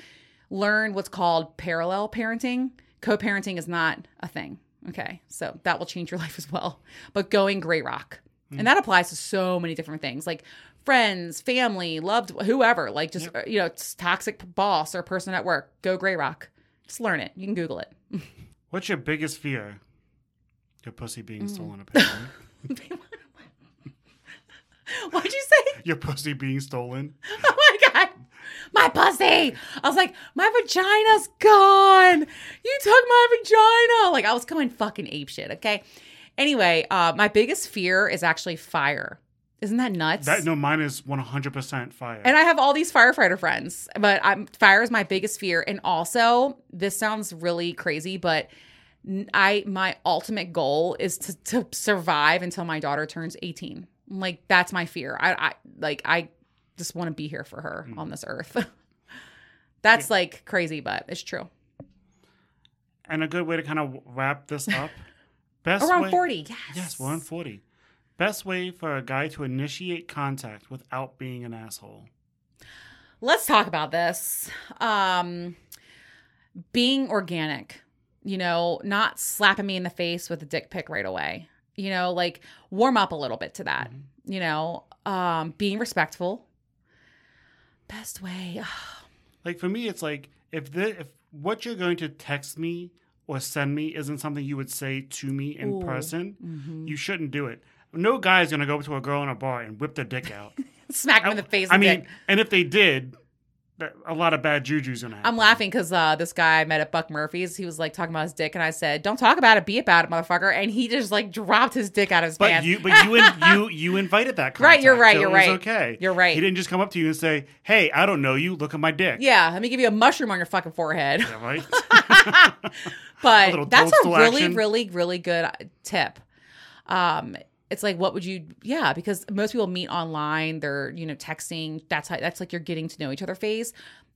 learn what's called parallel parenting. Co parenting is not a thing. Okay. So that will change your life as well. But going gray rock. And that applies to so many different things like friends, family, loved, whoever, like just, uh, you know, it's toxic boss or person at work. Go gray rock. Just learn it. You can Google it. What's your biggest fear? Your pussy being Mm. stolen, apparently. What'd you say? Your pussy being stolen. Oh my God. My pussy. I was like, my vagina's gone. You took my vagina. Like I was going fucking ape shit. Okay. Anyway, uh, my biggest fear is actually fire. Isn't that nuts? That no, mine is one hundred percent fire. And I have all these firefighter friends, but I'm fire is my biggest fear. And also, this sounds really crazy, but I my ultimate goal is to to survive until my daughter turns 18. Like that's my fear. I, I like I just want to be here for her hmm. on this earth. that's like crazy, but it's true. and a good way to kind of wrap this up. Best Around way, 40. Yes. Yes, we're on forty. Best way for a guy to initiate contact without being an asshole. Let's talk about this. Um being organic, you know, not slapping me in the face with a dick pic right away. You know, like warm up a little bit to that. You know, um, being respectful. Best way. Like for me, it's like if the if what you're going to text me or send me isn't something you would say to me in Ooh. person, Mhm. you shouldn't do it. No guy's gonna go up to a girl in a bar and whip their dick out. Smack me in the face. I mean, dick. and if they did, a lot of bad juju's gonna happen. I'm laughing because uh, this guy I met at Buck Murphy's, he was like talking about his dick, and I said, "Don't talk about it, be about it, motherfucker." And he just like dropped his dick out of his But pants. you, but you, in, you, you invited that. Contact, Right, you're right, so you're it was right. Okay, You're right. He didn't just come up to you and say, "Hey, I don't know you. Look at my dick." yeah, let me give you a mushroom on your fucking forehead. Yeah, right. but that's a really, action. really, really good tip. Um, it's like, what would you? Yeah, because most people meet online. They're you know texting. That's how. That's like you're getting to know each other face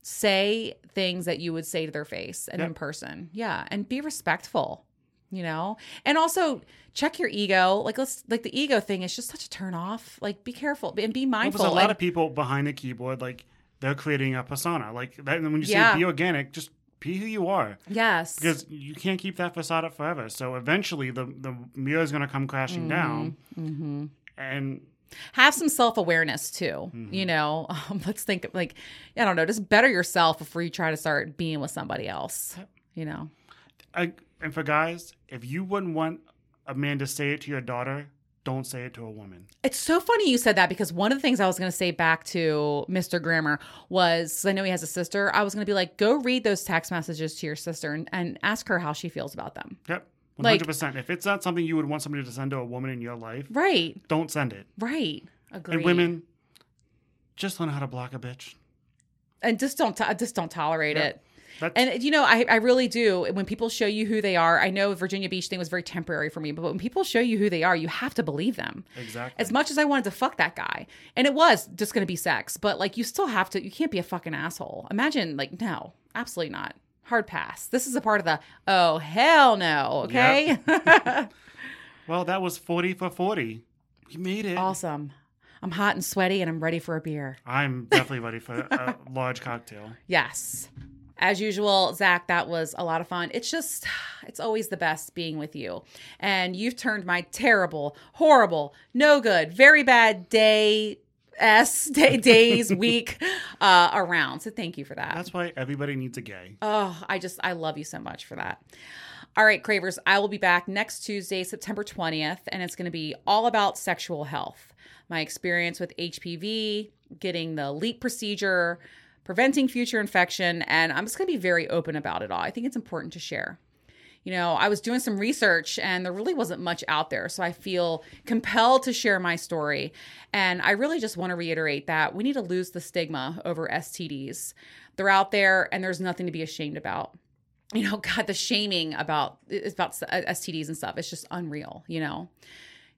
Say things that you would say to their face and Yep. in person. Yeah, and be respectful. You know, and also check your ego. Like let's like the ego thing is just such a turn off. Like be careful and be Well, mindful. There's a lot and- of people behind the keyboard, like they're creating a persona. Like that, and when you Yeah. say be organic, just be who you are, yes, because you can't keep that facade up forever. So eventually, the the mirror is going to come crashing down, hmm and have some self awareness too. Mm-hmm. You know, um, let's think like I don't know, just better yourself before you try to start being with somebody else. You know, I, and for guys, if you wouldn't want a man to say it to your daughter, don't say it to a woman. it's so funny you said that because one of the things I was going to say back to Mr. Grammar was I know he has a sister. I was going to be like, go read those text messages to your sister and, and ask her how she feels about them. Yep, hundred percent. If it's not something you would want somebody to send to a woman in your life, Right, don't send it. right. Agree. And women, just learn how to block a bitch. and just don't to- just don't tolerate Yeah. it. That's And you know, I, I really do. When people show you who they are, I know Virginia Beach thing was very temporary for me, but when people show you who they are, you have to believe them. exactly. As much as I wanted to fuck that guy, and it was just going to be sex, but like you still have to. You can't be a fucking asshole. Imagine like no, absolutely not. Hard pass. This is a part of the oh hell no. Okay. well, that was forty for forty. We made it. awesome. I'm hot and sweaty, and I'm ready for a beer. I'm definitely ready for a large cocktail. Yes. As usual, Zach, that was a lot of fun. It's just, it's always the best being with you. And you've turned my terrible, horrible, no good, very bad day, S, day, days, week uh, around. So thank you for that. That's why everybody needs a gay. Oh, I just, I love you so much for that. All right, Cravers, I will be back next Tuesday, September 20th, and it's going to be all about sexual health. My experience with HPV, getting the LEEP procedure, preventing future infection, and I'm just going to be very open about it all. I think it's important to share. You know, I was doing some research and there really wasn't much out there. So I feel compelled to share my story. And I really just want to reiterate that we need to lose the stigma over STDs. They're out there and there's nothing to be ashamed about. You know, God, the shaming about about STDs and stuff. It's just unreal, you know.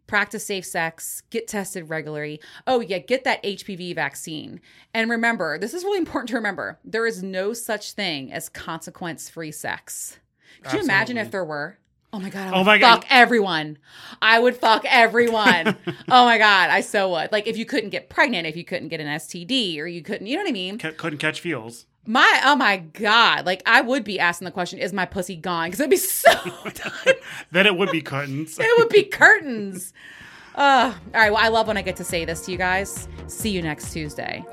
Practice safe sex, get tested regularly. Oh, yeah, get that HPV vaccine. And remember, this is really important to remember there is no such thing as consequence free sex. Could you imagine if there were? Oh my god! I Oh my God. fuck everyone. I would fuck everyone. oh my god! I so would. Like if you couldn't get pregnant, if you couldn't get an STD, or you couldn't, you know what I mean? C- couldn't catch feels. My oh my god! Like I would be asking the question, "Is my pussy gone?" Because it'd be so done. then it would be curtains. it would be curtains. Uh, all right. Well, I love when I get to say this to you guys. See you next Tuesday.